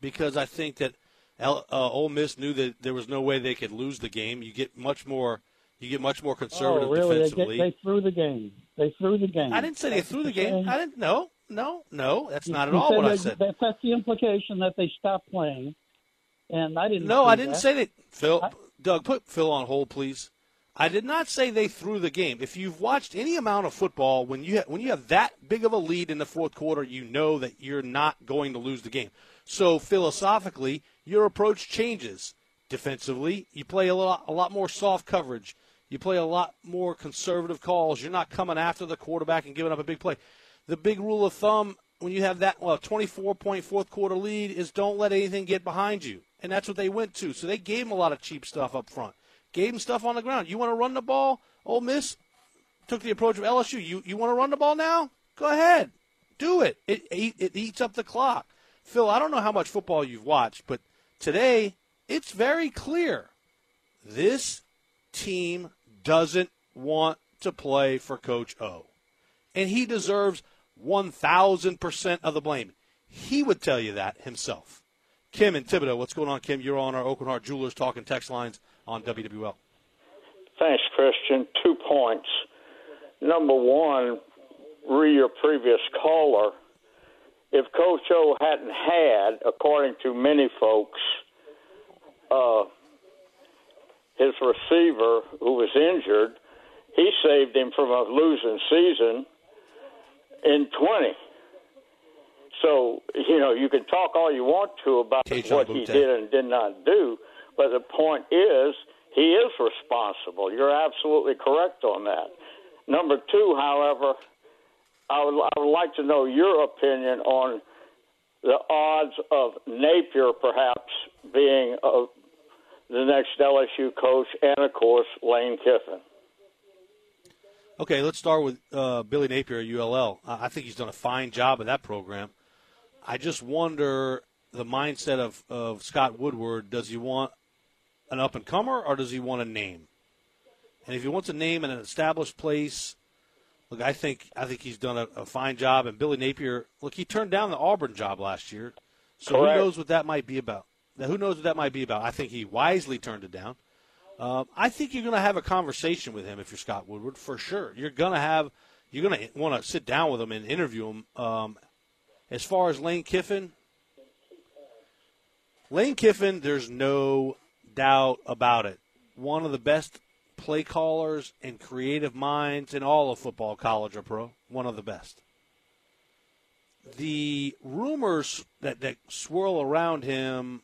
Because I think that uh, Ole Miss knew that there was no way they could lose the game. You get much more You get much more conservative oh, really? defensively. They, they threw the game. They threw the game. I didn't say they threw the game. I didn't. No, no, no. That's not at all what I said. that- That's the implication that they stopped playing, and I didn't. No, I didn't that. say that. Phil, Doug, put Phil on hold, please. I did not say they threw the game. If you've watched any amount of football, when you ha- when you have that big of a lead in the fourth quarter, you know that you're not going to lose the game. So philosophically, your approach changes. Defensively, you play a lot a lot more soft coverage. You play a lot more conservative calls. You're not coming after the quarterback and giving up a big play. The big rule of thumb when you have that well, 24 point fourth quarter lead is don't let anything get behind you. And that's what they went to. So they gave them a lot of cheap stuff up front. Gave them stuff on the ground. You want to run the ball? Ole Miss took the approach of LSU. You you want to run the ball now? Go ahead. Do it. It, it. it eats up the clock. Phil, I don't know how much football you've watched, but today it's very clear. This team doesn't want to play for Coach O. And he deserves 1,000% of the blame. He would tell you that himself. Kim and Thibodaux, what's going on, Kim? You're on our Aucoin Hart Jewelers talking text lines on WWL. Thanks, Christian. Two points. Number one, re your previous caller, if Coach O hadn't had, according to many folks, uh, his receiver who was injured, he saved him from a losing season in 20. So, you know, you can talk all you want to about what he did and did not do, but the point is he is responsible. You're absolutely correct on that. Number two, however, I would, I would like to know your opinion on the odds of Napier perhaps being uh, the next LSU coach, and of course Lane Kiffin. Okay, let's start with uh, Billy Napier at ULL. I think he's done a fine job of that program. I just wonder the mindset of, of Scott Woodward. Does he want an up and comer or does he want a name? And if he wants a name in an established place, look, I think I think he's done a, a fine job. And Billy Napier, look, he turned down the Auburn job last year, so Correct. who knows what that might be about? Now, who knows what that might be about? I think he wisely turned it down. Um, I think you're going to have a conversation with him if you're Scott Woodward for sure. You're going to have you're going to want to sit down with him and interview him. Um, as far as Lane Kiffin, Lane Kiffin, there's no doubt about it. One of the best play callers and creative minds in all of football, college or pro. One of the best. The rumors that, that swirl around him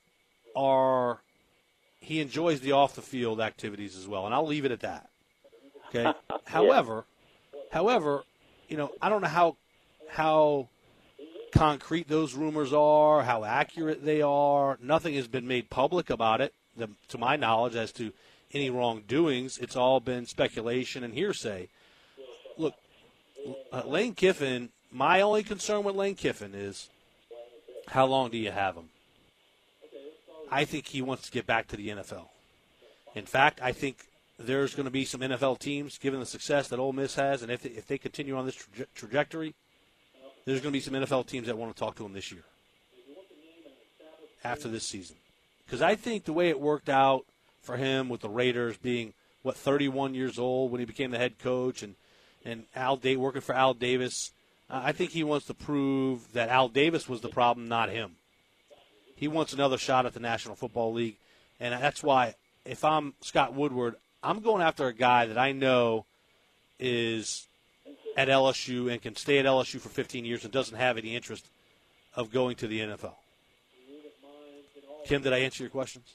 are he enjoys the off the field activities as well, and I'll leave it at that. Okay. However, however, you know, I don't know how how concrete those rumors are, how accurate they are. Nothing has been made public about it, the, to my knowledge, as to any wrongdoings. It's all been speculation and hearsay. Look, uh, Lane Kiffin. My only concern with Lane Kiffin is how long do you have him? I think he wants to get back to the NFL. In fact, I think there's going to be some NFL teams, given the success that Ole Miss has, and if they, if they continue on this traje- trajectory, there's going to be some NFL teams that want to talk to him this year, after this season, because I think the way it worked out for him with the Raiders being what 31 years old when he became the head coach, and and Al Day working for Al Davis, I think he wants to prove that Al Davis was the problem, not him. He wants another shot at the National Football League, and that's why if I'm Scott Woodward, I'm going after a guy that I know is at LSU and can stay at LSU for 15 years and doesn't have any interest of going to the NFL. Kim, did I answer your questions?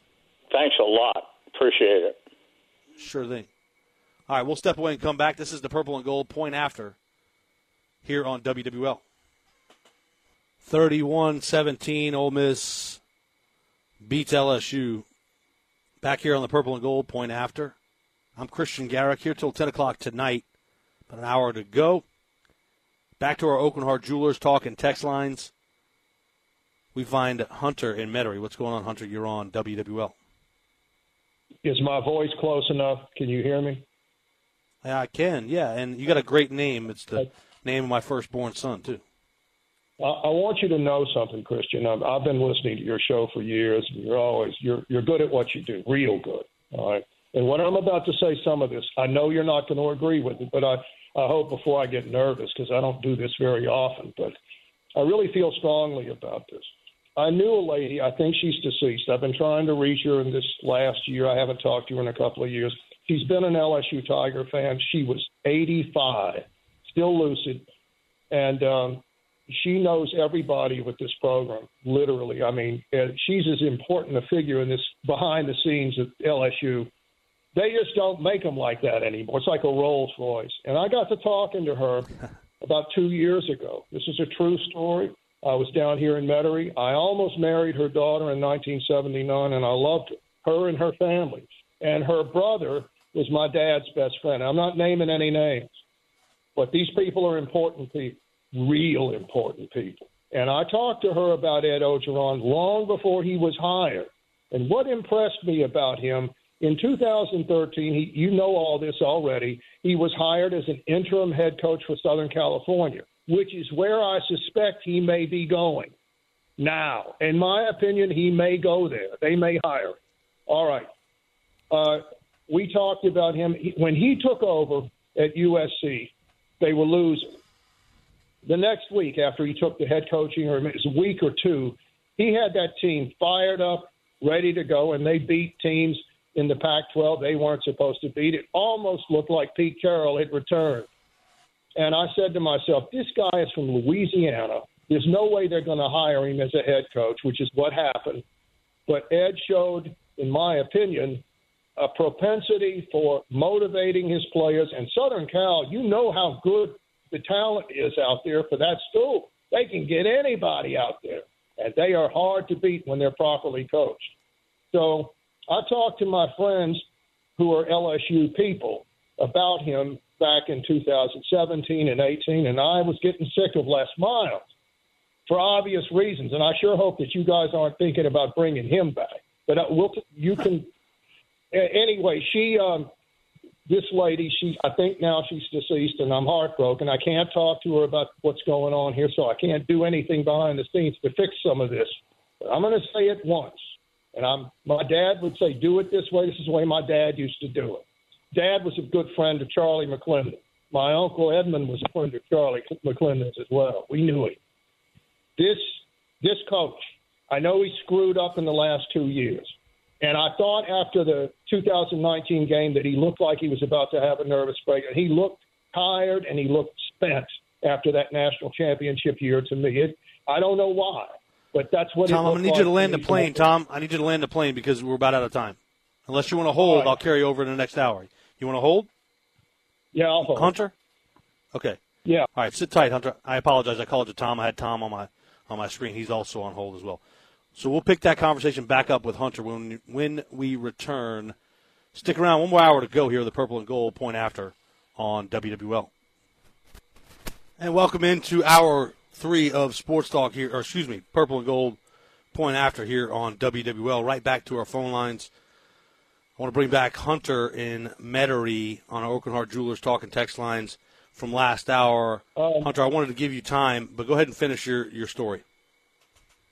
Thanks a lot. Appreciate it. Sure thing. All right, we'll step away and come back. This is the Purple and Gold point after here on WWL. 31 17, Ole Miss beats LSU. Back here on the Purple and Gold point after. I'm Christian Garrick here till 10 o'clock tonight. About an hour to go. Back to our Aucoin Hart Jewelers talk and text lines. We find Hunter in Metairie. What's going on, Hunter? You're on WWL. Is my voice close enough? Can you hear me? Yeah, I can. Yeah, and you got a great name. It's the name of my firstborn son too. I, I want you to know something, Christian. I've, I've been listening to your show for years. And you're always you're you're good at what you do, real good. All right. And when I'm about to say some of this, I know you're not going to agree with it, but I, I hope before I get nervous because I don't do this very often. But I really feel strongly about this. I knew a lady, I think she's deceased. I've been trying to reach her in this last year. I haven't talked to her in a couple of years. She's been an LSU Tiger fan. She was 85, still lucid. And um, she knows everybody with this program, literally. I mean, she's as important a figure in this behind the scenes at LSU. They just don't make them like that anymore. It's like a Rolls Royce. And I got to talking to her about two years ago. This is a true story. I was down here in Metairie. I almost married her daughter in 1979, and I loved her and her family. And her brother was my dad's best friend. I'm not naming any names, but these people are important people real important people. And I talked to her about Ed Orgeron long before he was hired. And what impressed me about him in 2013, he, you know all this already, he was hired as an interim head coach for Southern California, which is where I suspect he may be going now. In my opinion, he may go there. They may hire him. All right. Uh, we talked about him. When he took over at USC, they were losing the next week after he took the head coaching, or it was a week or two, he had that team fired up, ready to go, and they beat teams in the Pac 12 they weren't supposed to beat. It almost looked like Pete Carroll had returned. And I said to myself, this guy is from Louisiana. There's no way they're going to hire him as a head coach, which is what happened. But Ed showed, in my opinion, a propensity for motivating his players. And Southern Cal, you know how good the talent is out there for that school. They can get anybody out there, and they are hard to beat when they're properly coached. So I talked to my friends who are LSU people about him back in 2017 and 18, and I was getting sick of Les Miles for obvious reasons. And I sure hope that you guys aren't thinking about bringing him back. But uh, we'll, you can. Anyway, she um, this lady, she I think now she's deceased, and I'm heartbroken. I can't talk to her about what's going on here, so I can't do anything behind the scenes to fix some of this. But I'm going to say it once, and I'm my dad would say, "Do it this way." This is the way my dad used to do it. Dad was a good friend of Charlie McClendon. My uncle Edmund was a friend of Charlie McClendon's as well. We knew him. This this coach, I know he screwed up in the last two years. And I thought after the 2019 game that he looked like he was about to have a nervous break. And he looked tired and he looked spent after that national championship year to me. It, I don't know why, but that's what Tom, I'm going to need you to land the plane, Tom. I need you to land the plane because we're about out of time. Unless you want to hold, right. I'll carry over in the next hour. You want to hold? Yeah, I'll hold. Hunter? Okay. Yeah. All right, sit tight, Hunter. I apologize. I called you Tom. I had Tom on my on my screen. He's also on hold as well. So we'll pick that conversation back up with Hunter when when we return. Stick around. One more hour to go here. The Purple and Gold point after on WWL. And welcome into hour three of Sports Talk here, or excuse me, Purple and Gold point after here on WWL. Right back to our phone lines. I want to bring back Hunter in Metairie on our Aucoin Hart Jewelers talk and text lines from last hour. Um, Hunter, I wanted to give you time, but go ahead and finish your, your story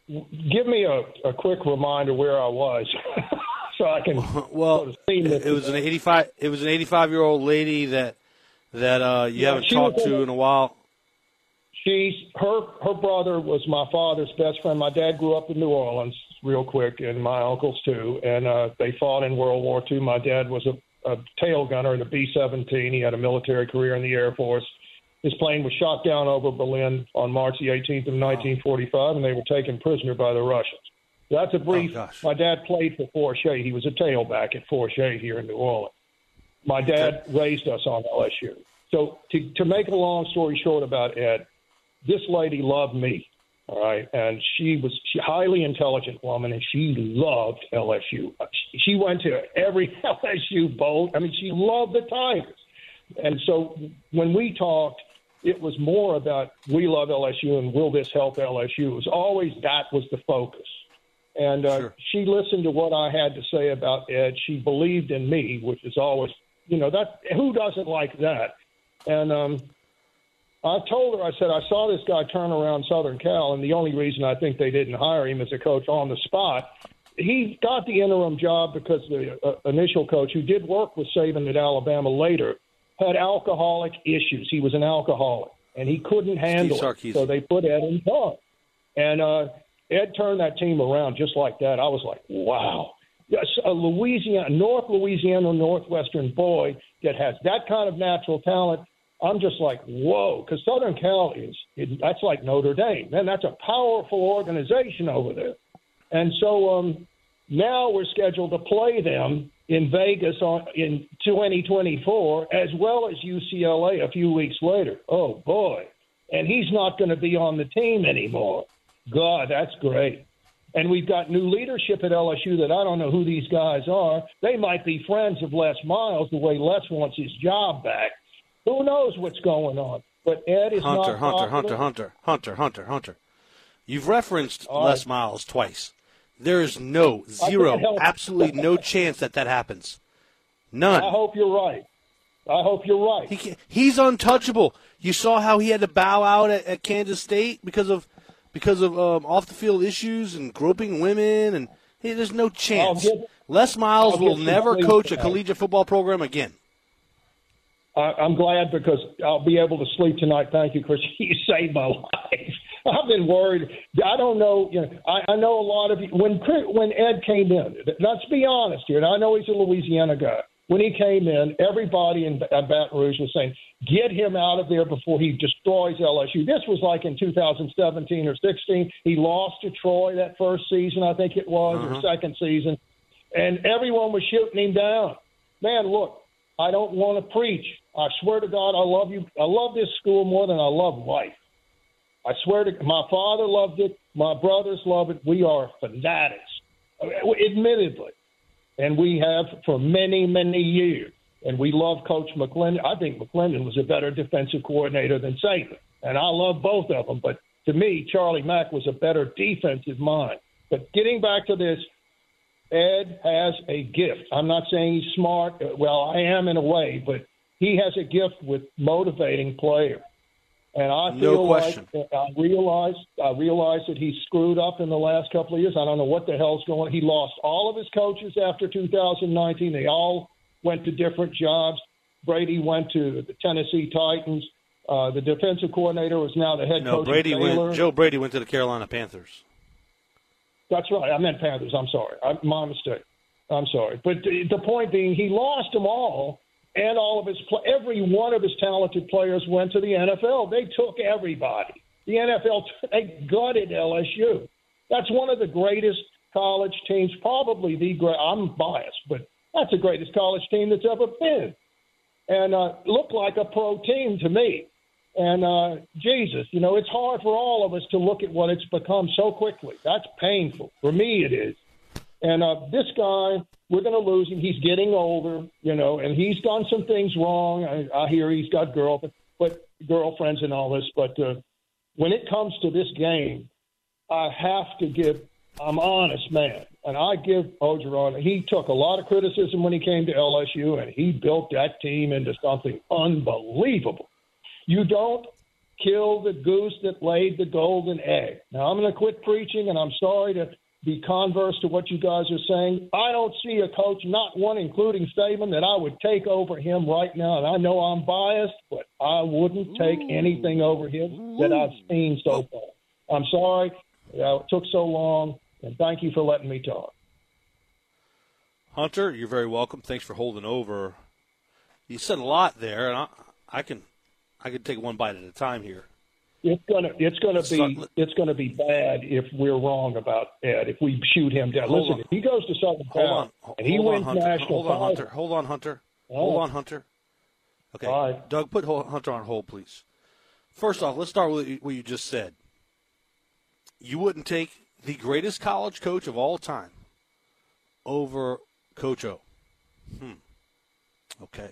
give me a, a quick reminder where I was, so I can. Well, it, it was an eighty-five. It was an eighty-five-year-old lady that that uh, you yeah, haven't talked to in a while. She's her her brother was my father's best friend. My dad grew up in New Orleans, real quick, and my uncles too. And uh, they fought in World War II. My dad was a, a tail gunner in the B-17. He had a military career in the Air Force. His plane was shot down over Berlin on March the 18th of 1945, and they were taken prisoner by the Russians. That's a brief. Oh, my dad played for Forche. He was a tailback at Forche here in New Orleans. My dad raised us on LSU. So to, to make a long story short about Ed, this lady loved me, all right, and she was she highly intelligent woman, and she loved LSU. She went to every LSU bowl. I mean, she loved the Tigers, and so when we talked, it was more about we love LSU and will this help LSU. It was always that was the focus. And uh, sure. she listened to what I had to say about Ed. She believed in me, which is always, you know, that who doesn't like that? And um, I told her, I said, I saw this guy turn around Southern Cal, and the only reason I think they didn't hire him as a coach on the spot he got the interim job because the uh, initial coach, who did work with Saban at Alabama later, had alcoholic issues. He was an alcoholic, and he couldn't handle it. So they put Ed in charge. And uh, Ed turned that team around just like that. I was like, wow. Yes, a Louisiana, North Louisiana Northwestern boy that has that kind of natural talent. I'm just like, whoa, because Southern Cal is, it, that's like Notre Dame. Man, that's a powerful organization over there. And so um, now we're scheduled to play them in Vegas on in 2024, as well as UCLA a few weeks later. Oh boy! And he's not going to be on the team anymore. God, that's great. And we've got new leadership at LSU that I don't know who these guys are. They might be friends of Les Miles the way Les wants his job back. Who knows what's going on? But Ed is Hunter, not Hunter, confident. Hunter, Hunter, Hunter, Hunter, Hunter. You've referenced All Les right. Miles twice. There is no, zero, can't help it. absolutely no chance that that happens. None. I hope you're right. I hope you're right. He he's untouchable. You saw how he had to bow out at, at Kansas State because of because of um, off the field issues and groping women, and hey, there's no chance. give- Les Miles I'll will never coach a collegiate football program again. I, I'm glad because I'll be able to sleep tonight. Thank you, Chris. You saved my life. I've been worried. I don't know. You know, I, I know a lot of you. When when Ed came in, let's be honest here. And I know he's a Louisiana guy. When he came in, everybody in at Baton Rouge was saying, "Get him out of there before he destroys LSU." This was like in 2017 or 16. He lost to Troy that first season, I think it was, or Uh-huh. second season, and everyone was shooting him down. Man, look, I don't want to preach. I swear to God, I love you. I love this school more than I love life. I swear to my father loved it. My brothers love it. We are fanatics, admittedly, and we have for many, many years. And we love Coach McClendon. I think McClendon was a better defensive coordinator than Saban, and I love both of them. But to me, Charlie Mack was a better defensive mind. But getting back to this, Ed has a gift. I'm not saying he's smart. Well, I am in a way, but he has a gift with motivating players. And I No feel question. like I realize I realize that he screwed up in the last couple of years. I don't know what the hell's going. On. He lost all of his coaches after 2019. They all went to different jobs. Brady went to the Tennessee Titans. Uh, the defensive coordinator was now the head coach. No, coach. Brady went. Joe Brady went to the Carolina Panthers. That's right. I meant Panthers. I'm sorry. I, my mistake. I'm sorry. But the, the point being, he lost them all, and all of his every one of his talented players went to the NFL. They took everybody. The NFL they gutted LSU. That's one of the greatest college teams, probably the great. I'm biased, but that's the greatest college team that's ever been, and uh, looked like a pro team to me. And uh, Jesus, you know, it's hard for all of us to look at what it's become so quickly. That's painful. For me, it is. And uh, this guy, we're going to lose him. He's getting older, you know, and he's done some things wrong. I, I hear he's got girl, but girlfriends and all this. But uh, when it comes to this game, I have to give. I'm honest, man, and I give Orgeron. He took a lot of criticism when he came to LSU, and he built that team into something unbelievable. You don't kill the goose that laid the golden egg. Now, I'm going to quit preaching, and I'm sorry to be converse to what you guys are saying. I don't see a coach, not one, including Saban, that I would take over him right now. And I know I'm biased, but I wouldn't take anything over him that I've seen so far. I'm sorry it took so long, and thank you for letting me talk. Hunter, you're very welcome. Thanks for holding over. You said a lot there, and I, I can, I can take one bite at a time here. It's gonna it's gonna be it's gonna be bad if we're wrong about Ed if we shoot him down. Hold Listen, on. if he goes to Southern Cal and he hold wins Hunter. national Hold on, Hunter. Hold on, Hunter. Hold on, Hunter. Okay, Doug, put Hunter on hold, please. First off, let's start with what you just said. You wouldn't take the greatest college coach of all time over Coach O. Hmm. Okay.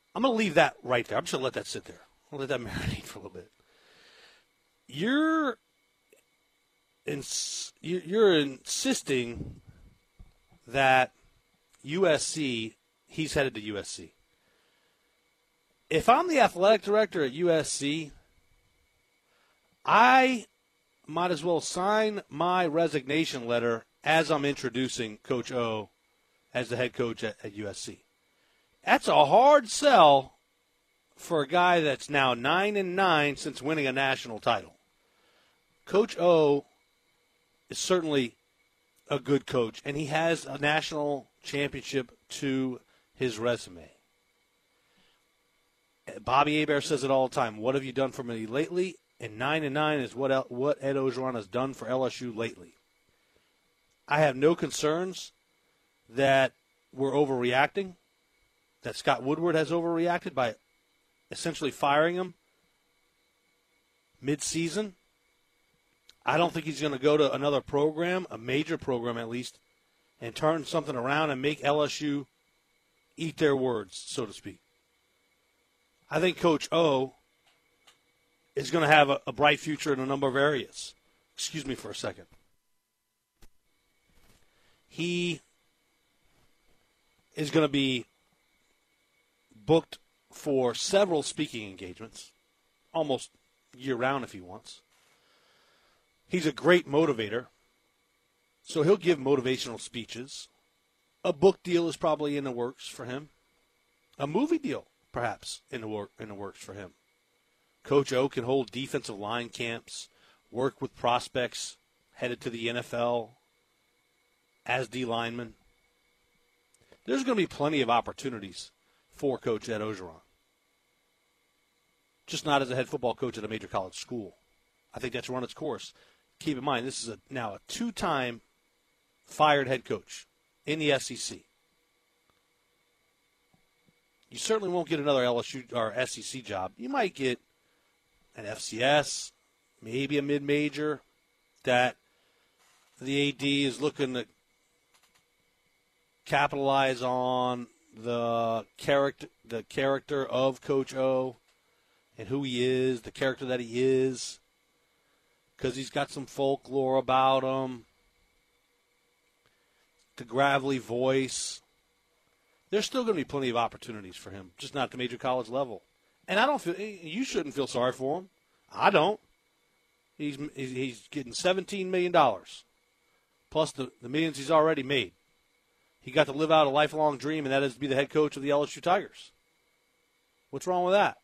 I'm going to leave that right there. I'm just going to let that sit there. I'll let that marinate for a little bit. You're ins- you're insisting that USC, he's headed to USC. If I'm the athletic director at USC, I might as well sign my resignation letter as I'm introducing Coach O as the head coach at, at USC. That's a hard sell for a guy that's now nine and nine since winning a national title. Coach O is certainly a good coach, and he has a national championship to his resume. Bobby Hebert says it all the time. What have you done for me lately? And nine and nine is what what Ed Orgeron has done for LSU lately. I have no concerns that we're overreacting that Scott Woodward has overreacted by essentially firing him mid-season. I don't think he's going to go to another program, a major program at least, and turn something around and make LSU eat their words, so to speak. I think Coach O is going to have a, a bright future in a number of areas. Excuse me for a second. He is going to be booked for several speaking engagements, almost year round if he wants. He's a great motivator, so he'll give motivational speeches. A book deal is probably in the works for him. A movie deal, perhaps, in the work in the works for him. Coach O can hold defensive line camps, work with prospects headed to the NFL as D linemen. There's going to be plenty of opportunities for Coach Ed Orgeron. Just not as a head football coach at a major college school. I think that's run its course. Keep in mind, this is a, now a two time fired head coach in the SEC. You certainly won't get another LSU or SEC job. You might get an FCS, maybe a mid major that the AD is looking to capitalize on the character the character of Coach O and who he is, the character that he is, because he's got some folklore about him, the gravelly voice. There's still going to be plenty of opportunities for him, just not at the major college level. And I don't feel eh, you shouldn't feel sorry for him. I don't. He's he's getting 17 million dollars, plus the the millions he's already made he got to live out a lifelong dream, and that is to be the head coach of the LSU Tigers. What's wrong with that?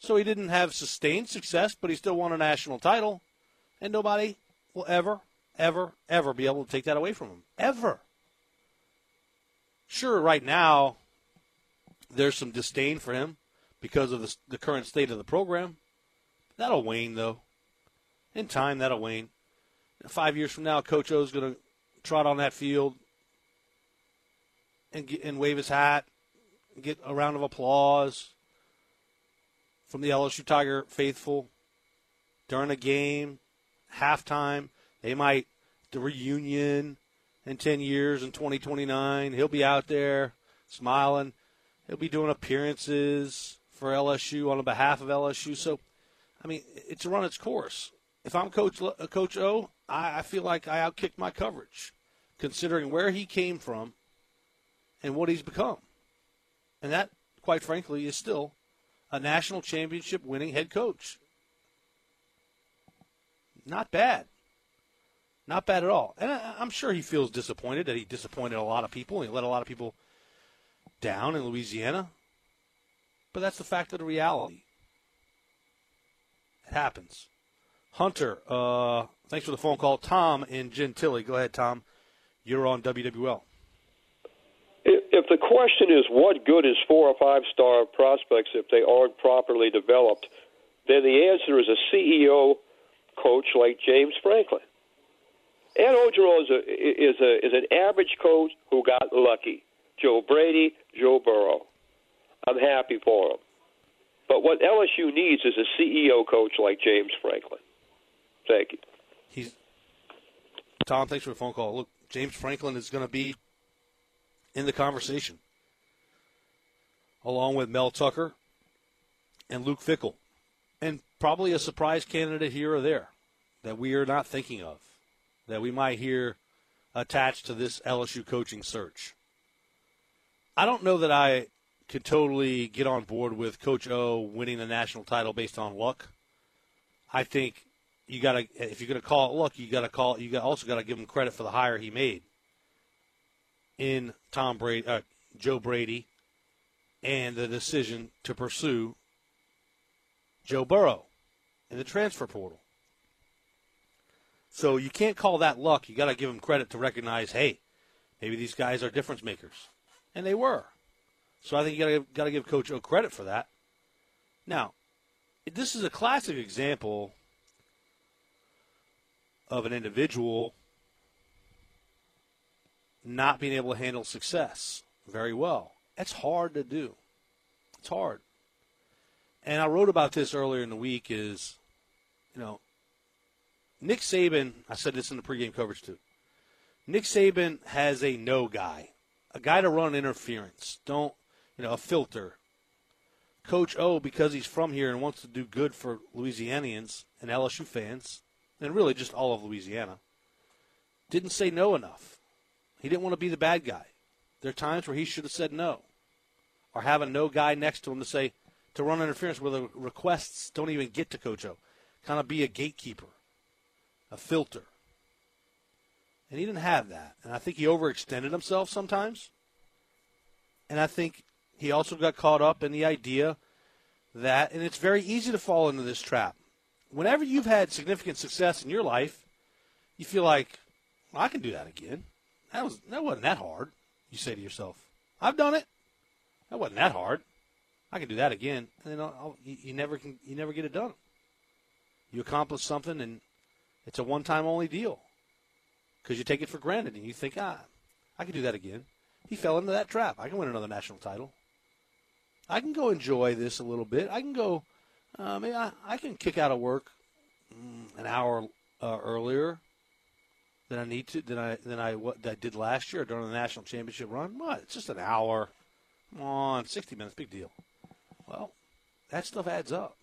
So he didn't have sustained success, but he still won a national title, and nobody will ever, ever, ever be able to take that away from him. Ever. Sure, right now, there's some disdain for him because of the, the current state of the program. That'll wane, though. In time, that'll wane. Five years from now, Coach O is going to trot on that field and, get, and wave his hat, get a round of applause from the LSU Tiger faithful during a game, halftime. They might the reunion in 10 years in 2029. He'll be out there smiling. He'll be doing appearances for LSU on behalf of LSU. So, I mean, it's run its course. If I'm Coach uh, Coach O, I, I feel like I outkicked my coverage, considering where he came from and what he's become. And that, quite frankly, is still a national championship winning head coach. Not bad. Not bad at all. And I, am sure he feels disappointed that he disappointed a lot of people. He let a lot of people down in Louisiana. but that's the fact of the reality. It happens. Hunter, uh, thanks for the phone call. Tom in Gentilly. Go ahead, Tom. You're on WWL. If the question is what good is four or five star prospects if they aren't properly developed, then the answer is a CEO coach like James Franklin. Ed Orgeron is a, is a is an average coach who got lucky. Joe Brady, Joe Burrow. I'm happy for him. But what LSU needs is a CEO coach like James Franklin. Thank you. He's Tom. Thanks for the phone call. Look, James Franklin is going to be in the conversation, along with Mel Tucker and Luke Fickell, and probably a surprise candidate here or there that we are not thinking of, that we might hear attached to this LSU coaching search. I don't know that I could totally get on board with Coach O winning the national title based on luck. I think you got to if you're going to call it luck, you got to call it. you got also got to give him credit for the hire he made in Tom Brady, uh, Joe Brady, and the decision to pursue Joe Burrow in the transfer portal. So you can't call that luck. You got to give him credit to recognize, hey, maybe these guys are difference makers, and they were. So I think you got to give Coach O credit for that. Now, this is a classic example of an individual not being able to handle success very well. That's hard to do. It's hard. And I wrote about this earlier in the week is, you know, Nick Saban, I said this in the pregame coverage too. Nick Saban has a no guy, a guy to run interference. Don't, you know, a filter. Coach O, because he's from here and wants to do good for Louisianians and LSU fans, and really just all of Louisiana, didn't say no enough. He didn't want to be the bad guy. There are times where he should have said no, or have a no guy next to him to say to run interference where the requests don't even get to Coach O. Kind of be a gatekeeper, a filter. And he didn't have that. And I think he overextended himself sometimes. And I think he also got caught up in the idea that, and it's very easy to fall into this trap. Whenever you've had significant success in your life, you feel like, well, I can do that again. That was that wasn't that hard. You say to yourself, I've done it. That wasn't that hard. I can do that again, and then I'll, I'll, you, never can you never get it done. You accomplish something, and it's a one-time only deal because you take it for granted, and you think, ah, I can do that again. He fell into that trap. I can win another national title. I can go enjoy this a little bit. I can go. Uh, maybe I, I can kick out of work mm, an hour uh, earlier than I need to than I than I what that did last year during the national championship run. What? It's just an hour. Come on, sixty minutes, big deal. Well, that stuff adds up.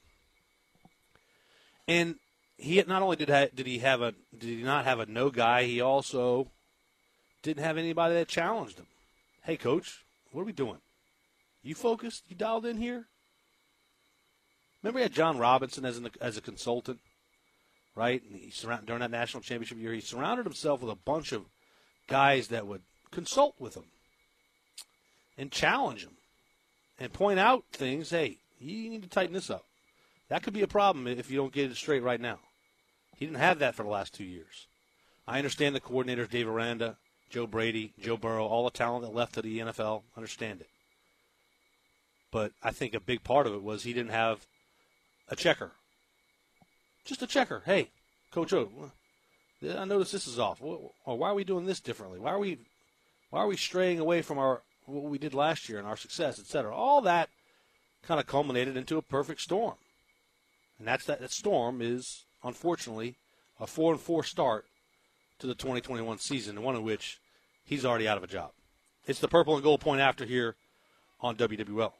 And he not only did ha- did he have a did he not have a no guy, he also didn't have anybody that challenged him. Hey, coach, what are we doing? You focused? You dialed in here? Remember, he had John Robinson as an, as a consultant, right? And he surrounded during that national championship year. He surrounded himself with a bunch of guys that would consult with him and challenge him and point out things. Hey, you need to tighten this up. That could be a problem if you don't get it straight right now. He didn't have that for the last two years. I understand the coordinators, Dave Aranda, Joe Brady, Joe Burrow, all the talent that left to the NFL. Understand it. But I think a big part of it was he didn't have a checker. Just a checker. Hey, Coach O, I notice this is off. Why are we doing this differently? Why are we why are we straying away from our what we did last year and our success, et cetera? All that kind of culminated into a perfect storm. And that's that, that storm is unfortunately a four and four start to the 2021 season, one in which he's already out of a job. It's the purple and gold point after here on WWL.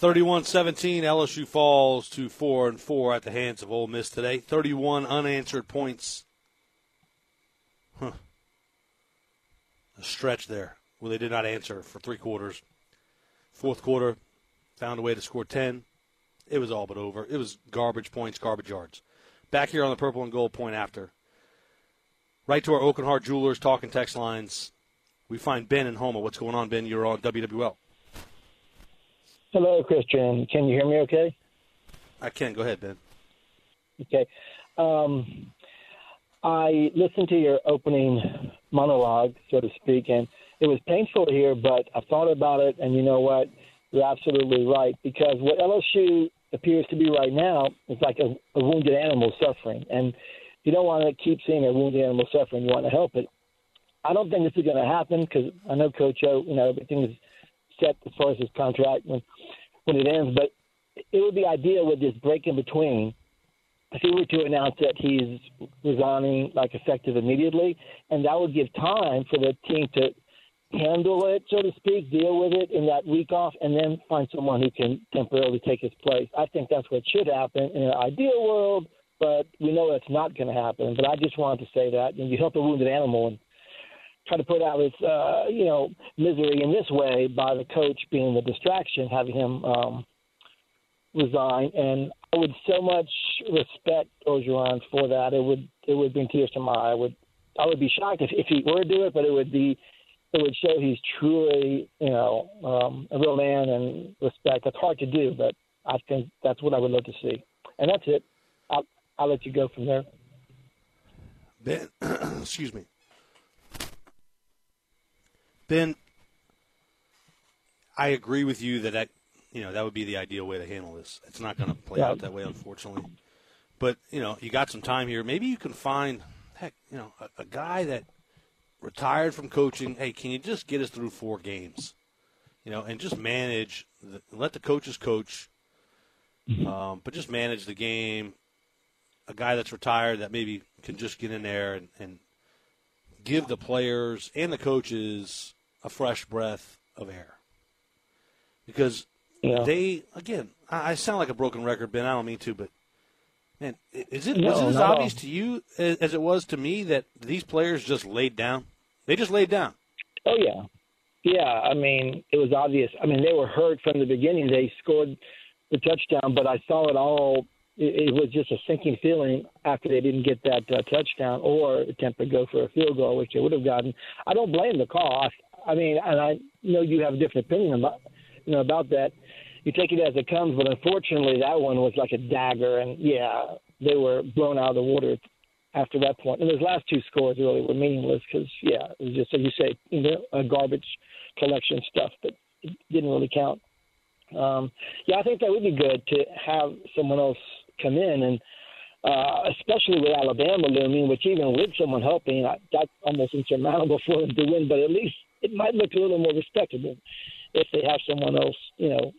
31-17, LSU falls to 4 and 4 at the hands of Ole Miss today. 31 unanswered points. Huh. A stretch there where they did not answer for three quarters. Fourth quarter, found a way to score 10. It was all but over. It was garbage points, garbage yards. Back here on the purple and gold point after. Right to our Aucoin Hart Jewelers talking text lines. We find Ben in Houma. What's going on, Ben? You're on WWL. Hello, Christian. Can you hear me okay? I can. Go ahead, Ben. Okay. Um, I listened to your opening monologue, so to speak, and it was painful to hear, but I thought about it, and you know what? You're absolutely right, because what LSU appears to be right now is like a, a wounded animal suffering. And you don't want to keep seeing a wounded animal suffering. You want to help it. I don't think this is going to happen because I know Coach O, you know, everything is set as far as his contract when, when it ends, but it would be ideal with this break in between if he were to announce that he's resigning like effective immediately, and that would give time for the team to handle it, so to speak, deal with it in that week off, and then find someone who can temporarily take his place. I think that's what should happen in an ideal world, but we know that's not going to happen. But I just wanted to say that, and you help a wounded animal and try to put out his, uh, you know, misery in this way by the coach being the distraction, having him um, resign. And I would so much respect Orgeron for that. It would it would bring tears to my eye. I would I would be shocked if, if he were to do it, but it would be it would show he's truly you know um, a real man and respect. That's hard to do, but I think that's what I would love to see. And that's it. I'll I'll let you go from there. Ben, excuse me. Ben, I agree with you that, that you know that would be the ideal way to handle this. It's not going to play Yeah. out that way, unfortunately. But you know, you got some time here. Maybe you can find, heck, you know, a, a guy that retired from coaching. Hey, can you just get us through four games? You know, and just manage. The, let the coaches coach, um, but just manage the game. A guy that's retired that maybe can just get in there and, and give the players and the coaches a fresh breath of air. Because Yeah. they, again, I, I sound like a broken record, Ben. I don't mean to, but man, is it No, was it as obvious all. to you as, as it was to me that these players just laid down? They just laid down. Oh yeah, yeah. I mean, it was obvious. I mean, they were hurt from the beginning. They scored the touchdown, but I saw it all. It, it was just a sinking feeling after they didn't get that uh, touchdown or attempt to go for a field goal, which they would have gotten. I don't blame the call. I, mean, and I know you have a different opinion about you know about that. You take it as it comes, but unfortunately, that one was like a dagger, and yeah, they were blown out of the water after that point. And those last two scores really were meaningless because, yeah, it was just, as you say, you know, a garbage collection stuff that didn't really count. Um, yeah, I think that would be good to have someone else come in, and uh, especially with Alabama looming, which even with someone helping, that's almost insurmountable for them to win. But at least it might look a little more respectable if they have someone else, you know,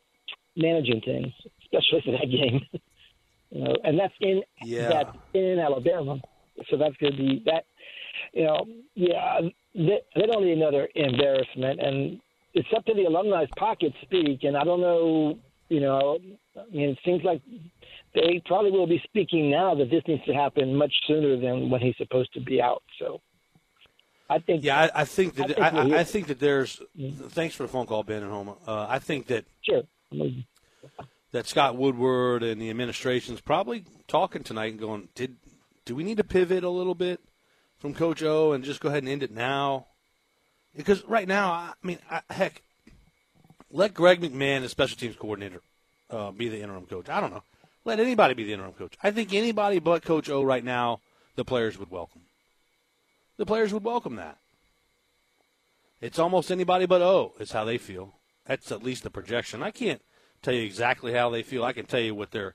managing things, especially for that game. you know, and that's in Yeah. that's in Alabama, so that's going to be that. You know, yeah, they, they don't need another embarrassment, and it's up to the alumni's pocket speak. And I don't know, you know, I mean, it seems like they probably will be speaking now that this needs to happen much sooner than when he's supposed to be out. So, I think. Yeah, I, I think that I think I, I think that there's. Thanks for the phone call, Ben and Houma. Uh, I think that sure that Scott Woodward and the administration's probably talking tonight and going, did do we need to pivot a little bit from Coach O and just go ahead and end it now? Because right now, I mean, I, heck, let Greg McMahon, the special teams coordinator, uh, be the interim coach. I don't know. Let anybody be the interim coach. I think anybody but Coach O right now, the players would welcome. The players would welcome that. It's almost anybody but O is how they feel. That's at least the projection. I can't tell you exactly how they feel. I can tell you what their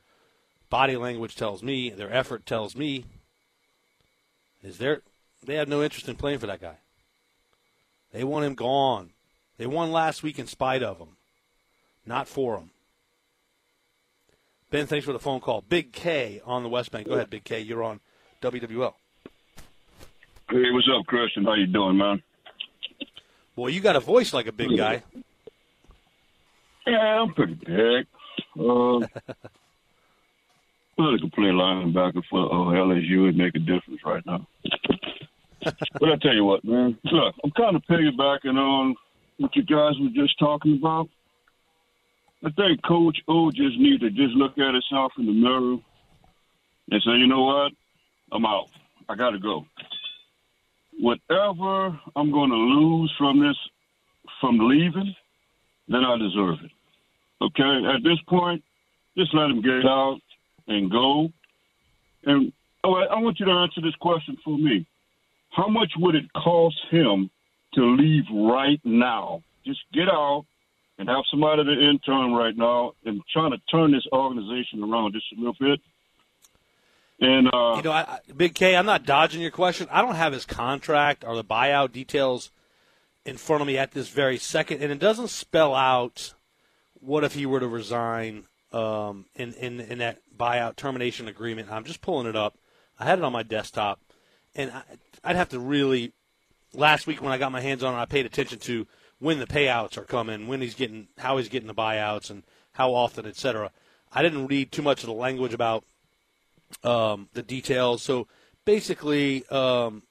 body language tells me, their effort tells me. Is there they have no interest in playing for that guy. They want him gone. They won last week in spite of him, not for him. Ben, thanks for the phone call. Big K on the West Bank. Go ahead, Big K. You're on WWL. Hey, what's up, Christian? How you doing, man? Boy, you got a voice like a big guy. Yeah, I'm pretty big. Uh, could play linebacker for uh, LSU would make a difference right now. but I tell you what, man. Look, I'm kind of piggybacking on what you guys were just talking about. I think Coach O just need to just look at himself in the mirror and say, you know what? I'm out. I got to go. Whatever I'm going to lose from this, from leaving, then I deserve it. Okay, at this point, just let him get out and go. And oh, I, I want you to answer this question for me. How much would it cost him to leave right now? Just get out and have somebody to intern right now and trying to turn this organization around just a little bit. And uh, you know, I, Big K, I'm not dodging your question. I don't have his contract or the buyout details in front of me at this very second, and it doesn't spell out what if he were to resign um, in, in in that buyout termination agreement. I'm just pulling it up. I had it on my desktop, and I, I'd have to really. Last week when I got my hands on it, I paid attention to when the payouts are coming, when he's getting, how he's getting the buyouts, and how often, et cetera. I didn't read too much of the language about um, the details. So basically, um,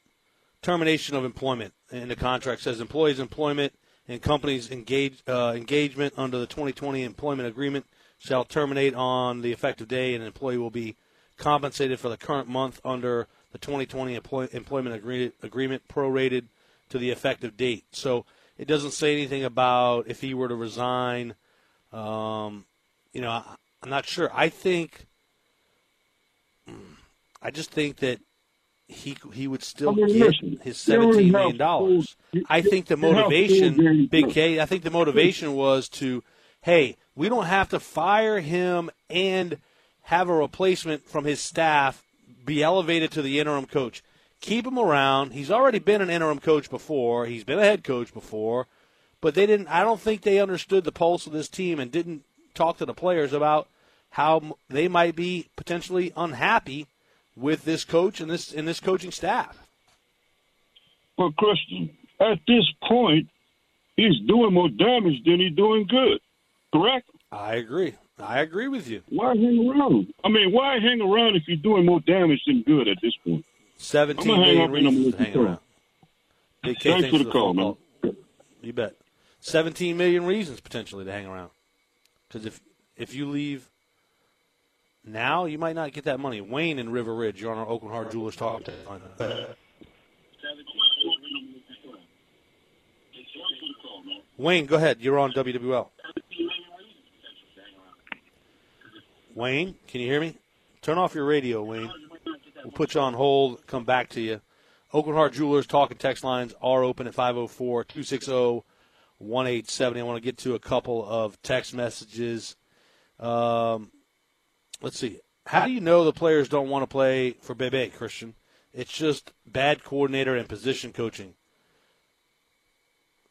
termination of employment. in the contract says employees' employment and companies' engage, uh, engagement under the 2020 employment agreement shall terminate on the effective day, and an employee will be compensated for the current month under the 2020 employ- employment agree- agreement prorated to the effective date. So it doesn't say anything about if he were to resign. Um, you know, I, I'm not sure. I think, I just think that he he would still I mean, get listen, his seventeen million dollars. I think the you have full motivation, Big. K. I think the motivation was to, hey, we don't have to fire him and have a replacement from his staff be elevated to the interim coach. Keep him around. He's already been an interim coach before. He's been a head coach before, but they didn't. I don't think they understood the pulse of this team and didn't talk to the players about how they might be potentially unhappy with this coach and this and this coaching staff. But Christian, at this point, he's doing more damage than he's doing good. Correct? I agree. I agree with you. Why hang around? I mean, why hang around if you're doing more damage than good at this point? Seventeen I'm million up and I'm reasons to hang around. Big K, Thanks for the call, man. You bet. Seventeen million reasons potentially to hang around. Because if if you leave now, you might not get that money. Wayne in River Ridge, you're on our Aucoin Hart Jewelers talk. Wayne, go ahead. You're on WWL. Wayne, can you hear me? Turn off your radio, Wayne. We'll put you on hold, come back to you. Aucoin Hart Jewelers talk and text lines are open at 504 260 1870. I want to get to a couple of text messages. Um, let's see. How do you know the players don't want to play for Bebe, Christian? It's just bad coordinator and position coaching.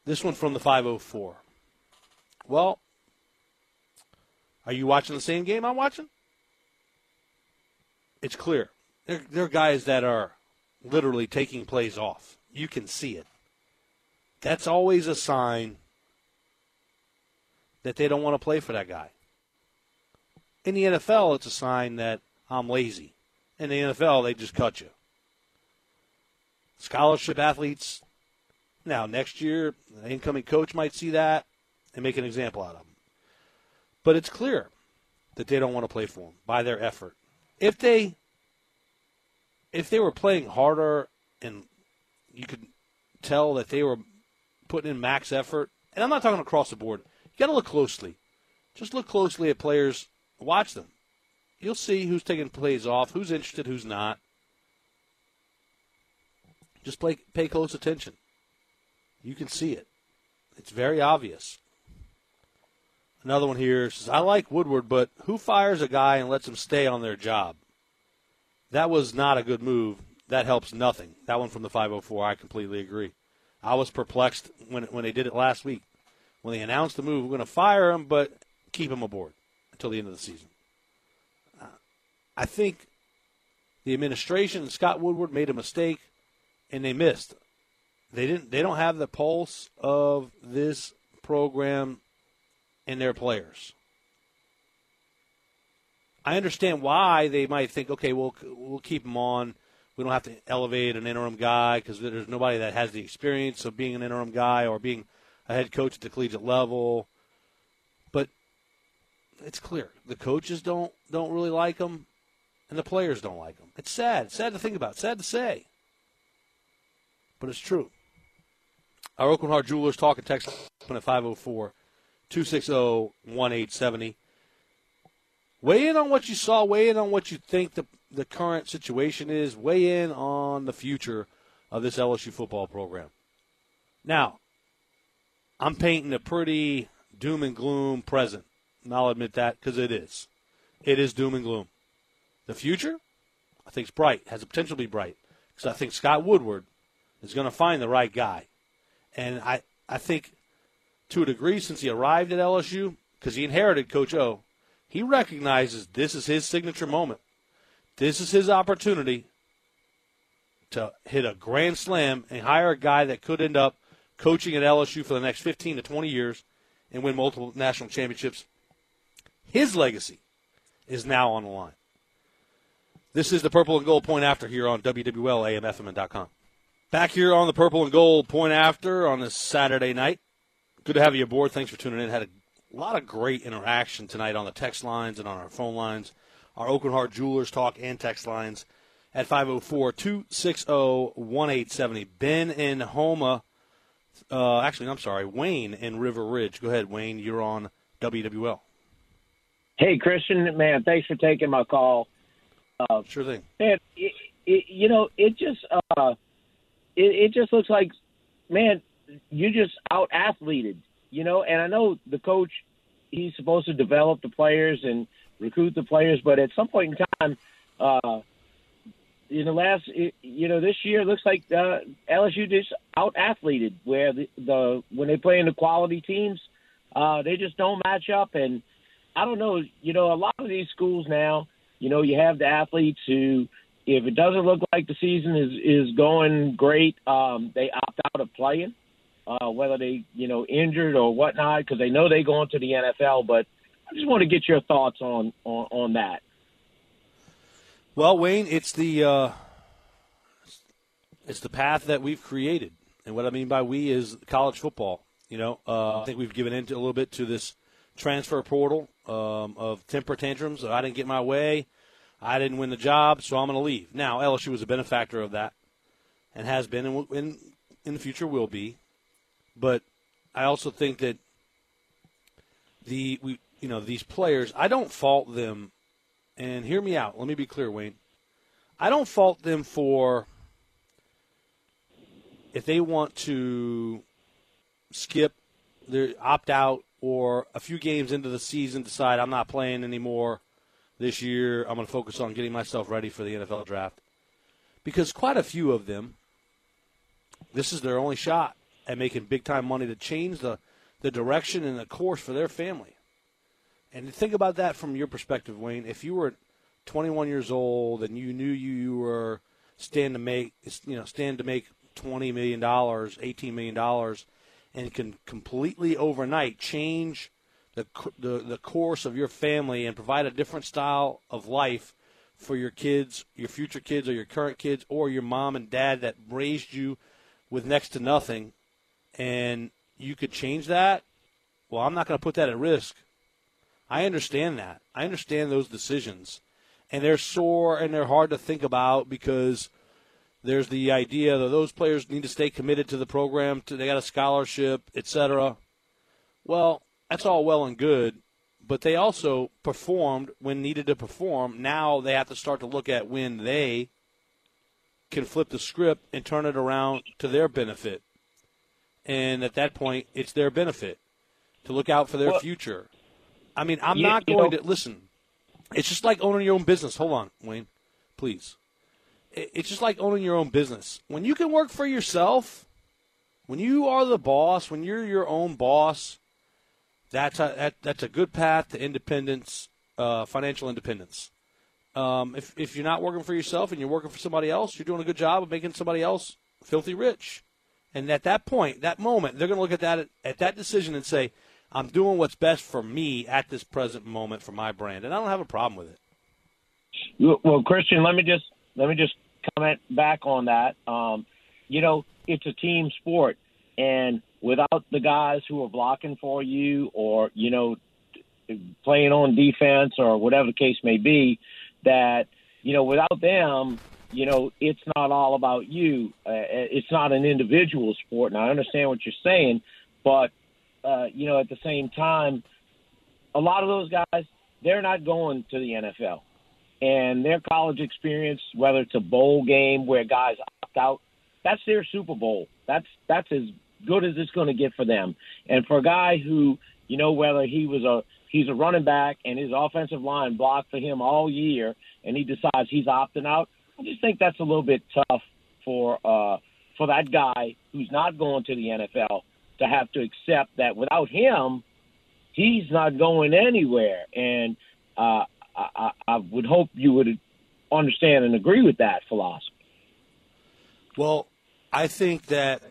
This one from the 504. Well, are you watching the same game I'm watching? It's clear. There are guys that are literally taking plays off. You can see it. That's always a sign that they don't want to play for that guy. In the NFL, it's a sign that I'm lazy. In the NFL, they just cut you. Scholarship athletes, now next year, the incoming coach might see that and make an example out of them. But it's clear that they don't want to play for him by their effort. If they if they were playing harder and you could tell that they were putting in max effort, and I'm not talking across the board. You got to look closely. Just look closely at players. Watch them. You'll see who's taking plays off, who's interested, who's not. Just play, pay close attention. You can see it. It's very obvious. Another one here says, I like Woodward, but who fires a guy and lets him stay on their job? That was not a good move. That helps nothing. That one from the 504, I completely agree. I was perplexed when, when they did it last week. When they announced the move, we're going to fire him, but keep him aboard until the end of the season. Uh, I think the administration and Scott Woodward made a mistake, and they missed. They didn't. They don't have the pulse of this program and their players. I understand why they might think, okay, we'll we'll keep him on. We don't have to elevate an interim guy because there's nobody that has the experience of being an interim guy or being a head coach at the collegiate level. It's clear the coaches don't don't really like him, and the players don't like him. It's sad. It's sad to think about. Sad to say, but it's true. Our Aucoin Hart Jewelers talk and text at 504 260 1870. Weigh in on what you saw, weigh in on what you think the, the current situation is, weigh in on the future of this LSU football program. Now, I'm painting a pretty doom and gloom present. And I'll admit that because it is. It is doom and gloom. The future, I think, is bright, has the potential to be bright. Because I think Scott Woodward is going to find the right guy. And I, I think, to a degree, since he arrived at LSU, because he inherited Coach O, he recognizes this is his signature moment. This is his opportunity to hit a grand slam and hire a guy that could end up coaching at LSU for the next 15 to 20 years and win multiple national championships. His legacy is now on the line. This is the Purple and Gold Point After here on WWL Back here on the Purple and Gold Point After on this Saturday night. Good to have you aboard. Thanks for tuning in. Had a lot of great interaction tonight on the text lines and on our phone lines, our Aucoin Hart Jewelers talk and text lines at 504 260 1870. Ben in Houma. Uh, actually, I'm sorry, Wayne in River Ridge. Go ahead, Wayne. You're on WWL. Hey, Christian, man, thanks for taking my call. Uh, sure thing. Man, it, it, you know, it just uh, it, it just looks like, man, you just out athleted you know, and I know the coach, he's supposed to develop the players and recruit the players, but at some point in time, uh, in the last, you know, this year looks like uh, LSU just out athleted where the, the when they play in the quality teams, uh, they just don't match up. And I don't know, you know, a lot of these schools now, you know, you have the athletes who, if it doesn't look like the season is is going great, um, they opt out of playing uh, whether they you know injured or whatnot, because they know they go into the NFL. But I just want to get your thoughts on on, on that. Well, Wayne, it's the uh, it's the path that we've created, and what I mean by we is college football. You know, uh, I think we've given into a little bit to this transfer portal um, of temper tantrums. I didn't get my way. I didn't win the job, so I'm going to leave. Now, LSU was a benefactor of that and has been, and in, in the future will be. But I also think that the we you know these players, I don't fault them. And hear me out. Let me be clear, Wayne. I don't fault them for if they want to skip their opt out or a few games into the season decide I'm not playing anymore this year. I'm going to focus on getting myself ready for the NFL draft. Because quite a few of them, this is their only shot at making big time money to change the, the direction and the course for their family. And think about that from your perspective, Wayne. If you were 21 years old and you knew you were stand to make, you know, stand to make 20 million dollars, 18 million dollars, and can completely overnight change the, the the course of your family and provide a different style of life for your kids, your future kids, or your current kids, or your mom and dad that raised you with next to nothing and you could change that, well, I'm not going to put that at risk. I understand that. I understand those decisions. And they're sore and they're hard to think about because there's the idea that those players need to stay committed to the program, to, they got a scholarship, etc. Well, that's all well and good, but they also performed when needed to perform. Now they have to start to look at when they can flip the script and turn it around to their benefit and at that point, it's their benefit to look out for their well, future. I mean, I'm not going know, to listen. It's just like owning your own business. Hold on, Wayne, please. It's just like owning your own business. When you can work for yourself, when you are the boss, when you're your own boss, that's a that, that's a good path to independence, uh, financial independence. Um, if if you're not working for yourself and you're working for somebody else, you're doing a good job of making somebody else filthy rich. And at that point, that moment, they're going to look at that at that decision and say, "I'm doing what's best for me at this present moment for my brand," and I don't have a problem with it. Well, Christian, let me just let me just comment back on that. Um, you know, it's a team sport, and without the guys who are blocking for you, or you know, playing on defense, or whatever the case may be, that you know, without them, you know, it's not all about you. Uh, it's not an individual sport, and I understand what you're saying, but uh, you know, at the same time, a lot of those guys, they're not going to the NFL. And their college experience, whether it's a bowl game where guys opt out, that's their Super Bowl. That's that's as good as it's going to get for them. And for a guy who, you know, whether he was a he's a running back and his offensive line blocked for him all year, and he decides he's opting out, I just think that's a little bit tough for uh, for that guy who's not going to the NFL to have to accept that without him, he's not going anywhere. And uh, I, I would hope you would understand and agree with that philosophy. Well, I think that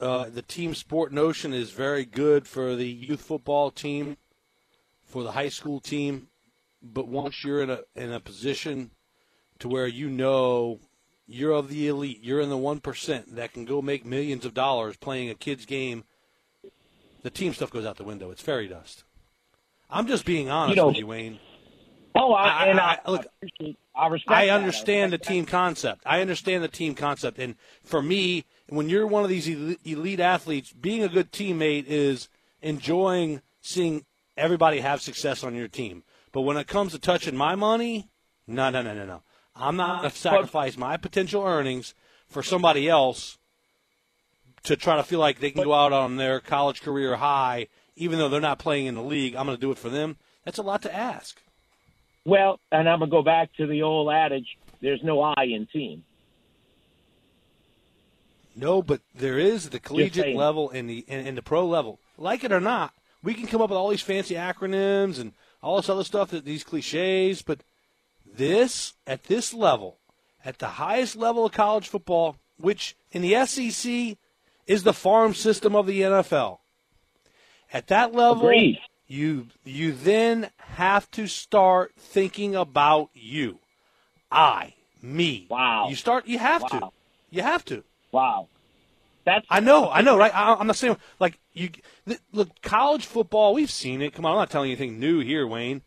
uh, the team sport notion is very good for the youth football team, for the high school team. But once you're in a in a position to where you know you're of the elite, you're in the one percent that can go make millions of dollars playing a kid's game, the team stuff goes out the window. It's fairy dust. I'm just being honest You know- with you, Wayne. Oh, I, and I, look. I respect. I understand the team concept. I understand the team concept, and for me, when you're one of these elite- elite athletes, being a good teammate is enjoying seeing everybody have success on your team. But when it comes to touching my money, no, no, no, no, no. I'm not going to sacrifice my potential earnings for somebody else to try to feel like they can go out on their college career high, even though they're not playing in the league. I'm going to do it for them. That's a lot to ask. Well, and I'm gonna go back to the old adage: "There's no I in team." No, but there is the collegiate level and the and, and the pro level. Like it or not, we can come up with all these fancy acronyms and all this other stuff that these cliches, but this at this level, at the highest level of college football, which in the SEC is the farm system of the NFL. At that level, Agreed. You you then have to start thinking about you. I, me. Wow. You start you have to. You have to. Wow. That's I know, I know, right? I, I'm not saying like you. th- Look, college football. We've seen it. Come on, I'm not telling you anything new here, Wayne.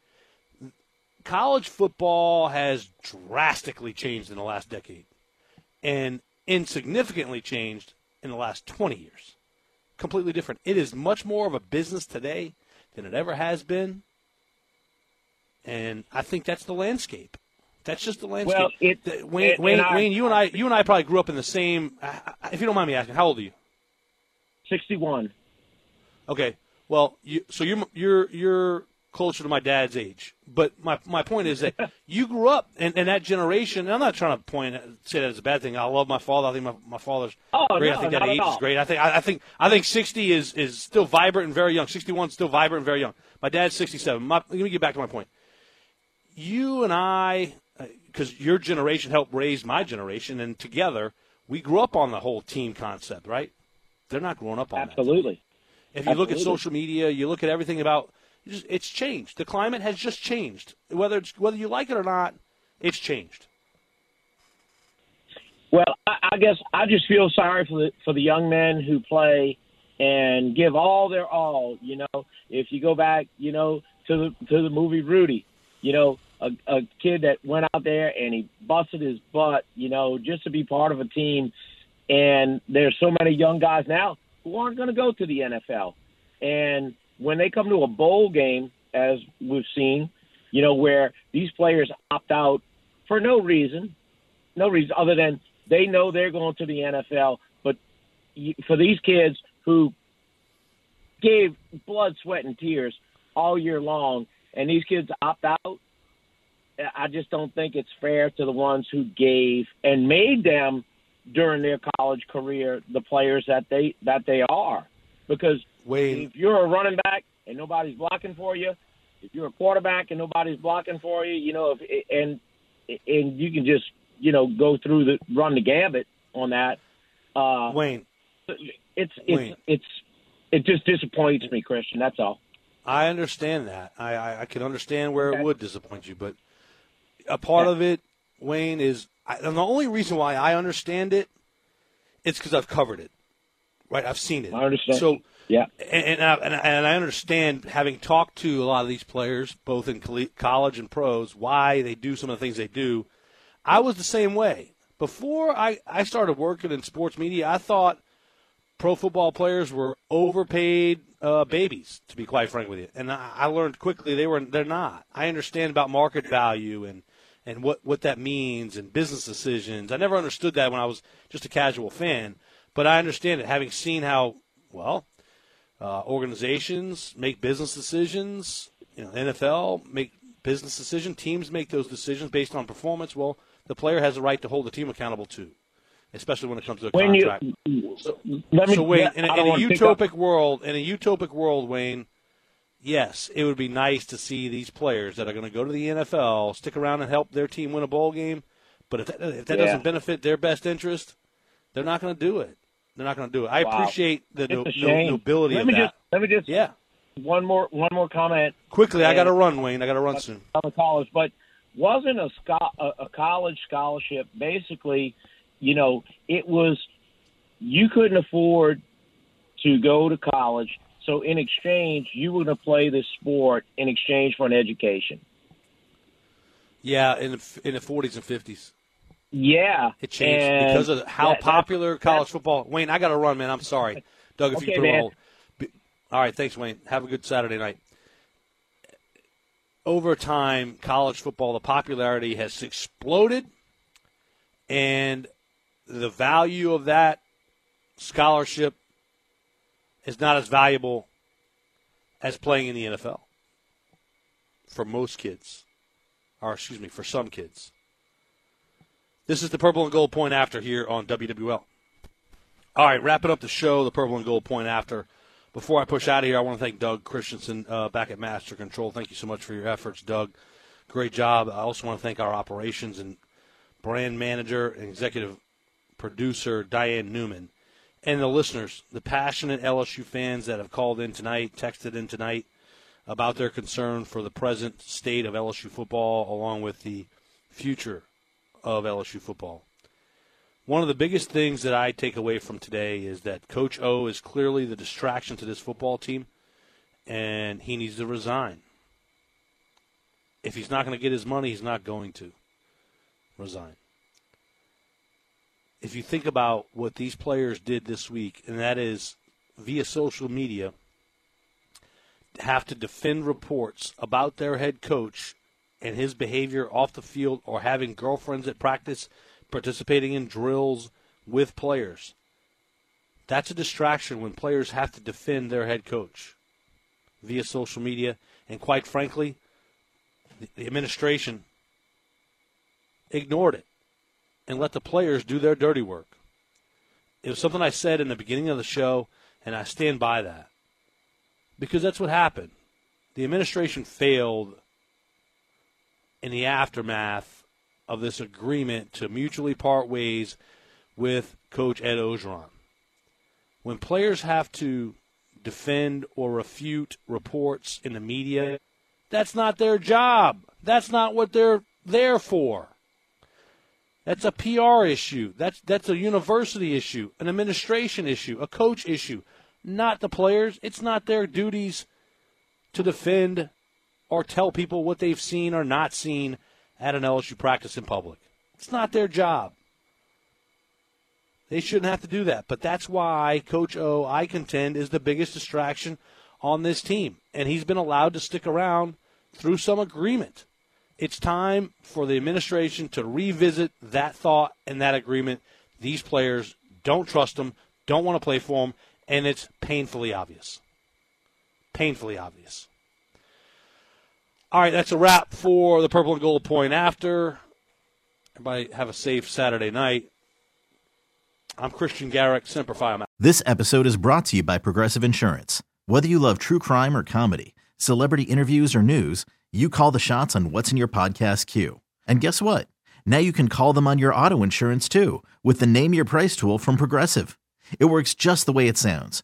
College football has drastically changed in the last decade, and insignificantly changed in the last 20 years. Completely different. It is much more of a business today than it ever has been, and I think that's the landscape. That's just the landscape. Well, it- The- Wayne, and- Wayne, I- Wayne, you and I, you and I probably grew up in the same. If you don't mind me asking, how old are you? sixty-one. Okay. Well, you, so you're you're you're closer to my dad's age, but my my point is that you grew up in, in that generation. And I'm not trying to point say that as a bad thing. I love my father. I think my, my father's Oh, great. no, I think that age is great. I think I, I think I think 60 is is still vibrant and very young. 61 is still vibrant and very young. My dad's 67. My, let me get back to my point. You and I, uh, because your generation helped raise my generation, and together we grew up on the whole team concept, right? They're not growing up on that. Absolutely. If you look at social media, you look at everything about it's changed. The climate has just changed. Whether it's whether you like it or not, it's changed. Well, I, I guess I just feel sorry for the for the young men who play and give all their all. You know, if you go back, you know, to the to the movie Rudy, you know, a, a kid that went out there and he busted his butt, you know, just to be part of a team. And there's so many young guys now who aren't going to go to the NFL. And when they come to a bowl game, as we've seen, you know, where these players opt out for no reason, no reason other than they know they're going to the NFL. But for these kids who gave blood, sweat, and tears all year long, and these kids opt out, I just don't think it's fair to the ones who gave and made them during their college career the players that they that they are. Because Wayne, if you're a running back and nobody's blocking for you, if you're a quarterback and nobody's blocking for you, you know, if and and you can just you know go through the run the gambit on that. Uh, Wayne, it's it's Wayne. it's it just disappoints me, Christian. That's all. I understand that. I, I, I can understand where it would disappoint you, but a part of it, Wayne, is I, and the only reason why I understand it, it's because I've covered it. Right, I've seen it. I understand. So yeah, and and I, and I- understand having talked to a lot of these players, both in college and pros, why they do some of the things they do. I was the same way before I I started working in sports media. I thought pro football players were overpaid uh, babies, to be quite frank with you. And I, I learned quickly they were they're not. I understand about market value and and what what that means and business decisions. I never understood that when I was just a casual fan, but I understand it having seen how well uh, organizations make business decisions. You know, NFL make business decisions. Teams make those decisions based on performance. Well, the player has a right to hold the team accountable too especially when it comes to a When you- contract. so, Let me- so Wayne, in a, in a wanna pick up- utopic world, in a utopic world, Wayne, yes, it would be nice to see these players that are going to go to the NFL stick around and help their team win a bowl game. But if that, if that Yeah. doesn't benefit their best interest, they're not going to do it. They're not going to do it. I Wow. appreciate the no, no, nobility let of me that. Just, let me just yeah. One more one more comment. Quickly, I got to run, Wayne. I got to run soon. on the college, but wasn't a, a, a college scholarship basically, you know, it was you couldn't afford to go to college, so in exchange you were going to play this sport in exchange for an education. Yeah, in the, in the 40s and 50s. Yeah, It changed and because of how that- that- popular college football. Wayne, I got to run, man. I'm sorry, Doug. If Okay, you can put it on man. hold. All right, thanks, Wayne. Have a good Saturday night. Over time, college football, the popularity has exploded, and the value of that scholarship is not as valuable as playing in the NFL for most kids, or excuse me, for some kids. This is the Purple and Gold Point After here on WWL. All right, wrapping up the show, the Purple and Gold Point After. Before I push out of here, I want to thank Doug Christensen uh, back at Master Control. Thank you so much for your efforts, Doug. Great job. I also want to thank our operations and brand manager and executive producer, Diane Newman, and the listeners, the passionate LSU fans that have called in tonight, texted in tonight about their concern for the present state of LSU football, along with the future of LSU football. One of the biggest things that I take away from today is that Coach O is clearly the distraction to this football team, and he needs to resign. If he's not going to get his money, he's not going to resign. If you think about what these players did this week, and that is via social media, have to defend reports about their head coach and his behavior off the field or having girlfriends at practice, participating in drills with players. That's a distraction when players have to defend their head coach via social media. And quite frankly, the, administration ignored it and let the players do their dirty work. It was something I said in the beginning of the show, and I stand by that because that's what happened. The administration failed in the aftermath of this agreement to mutually part ways with Coach Ed Orgeron. When players have to defend or refute reports in the media, that's not their job. That's not what they're there for. That's a PR issue. That's that's a university issue, an administration issue, a coach issue, not the players. It's not their duties to defend or tell people what they've seen or not seen at an LSU practice in public. It's not their job. They shouldn't have to do that. But that's why Coach O, I contend, is the biggest distraction on this team. And he's been allowed to stick around through some agreement. It's time for the administration to revisit that thought and that agreement. These players don't trust them, don't want to play for them, and it's painfully obvious. Painfully obvious. All right, that's a wrap for the Purple and Gold Point After. Everybody have a safe Saturday night. I'm Christian Garrick, Semper Fi. This episode is brought to you by Progressive Insurance. Whether you love true crime or comedy, celebrity interviews or news, you call the shots on what's in your podcast queue. And guess what? Now you can call them on your auto insurance too with the Name Your Price tool from Progressive. It works just the way it sounds.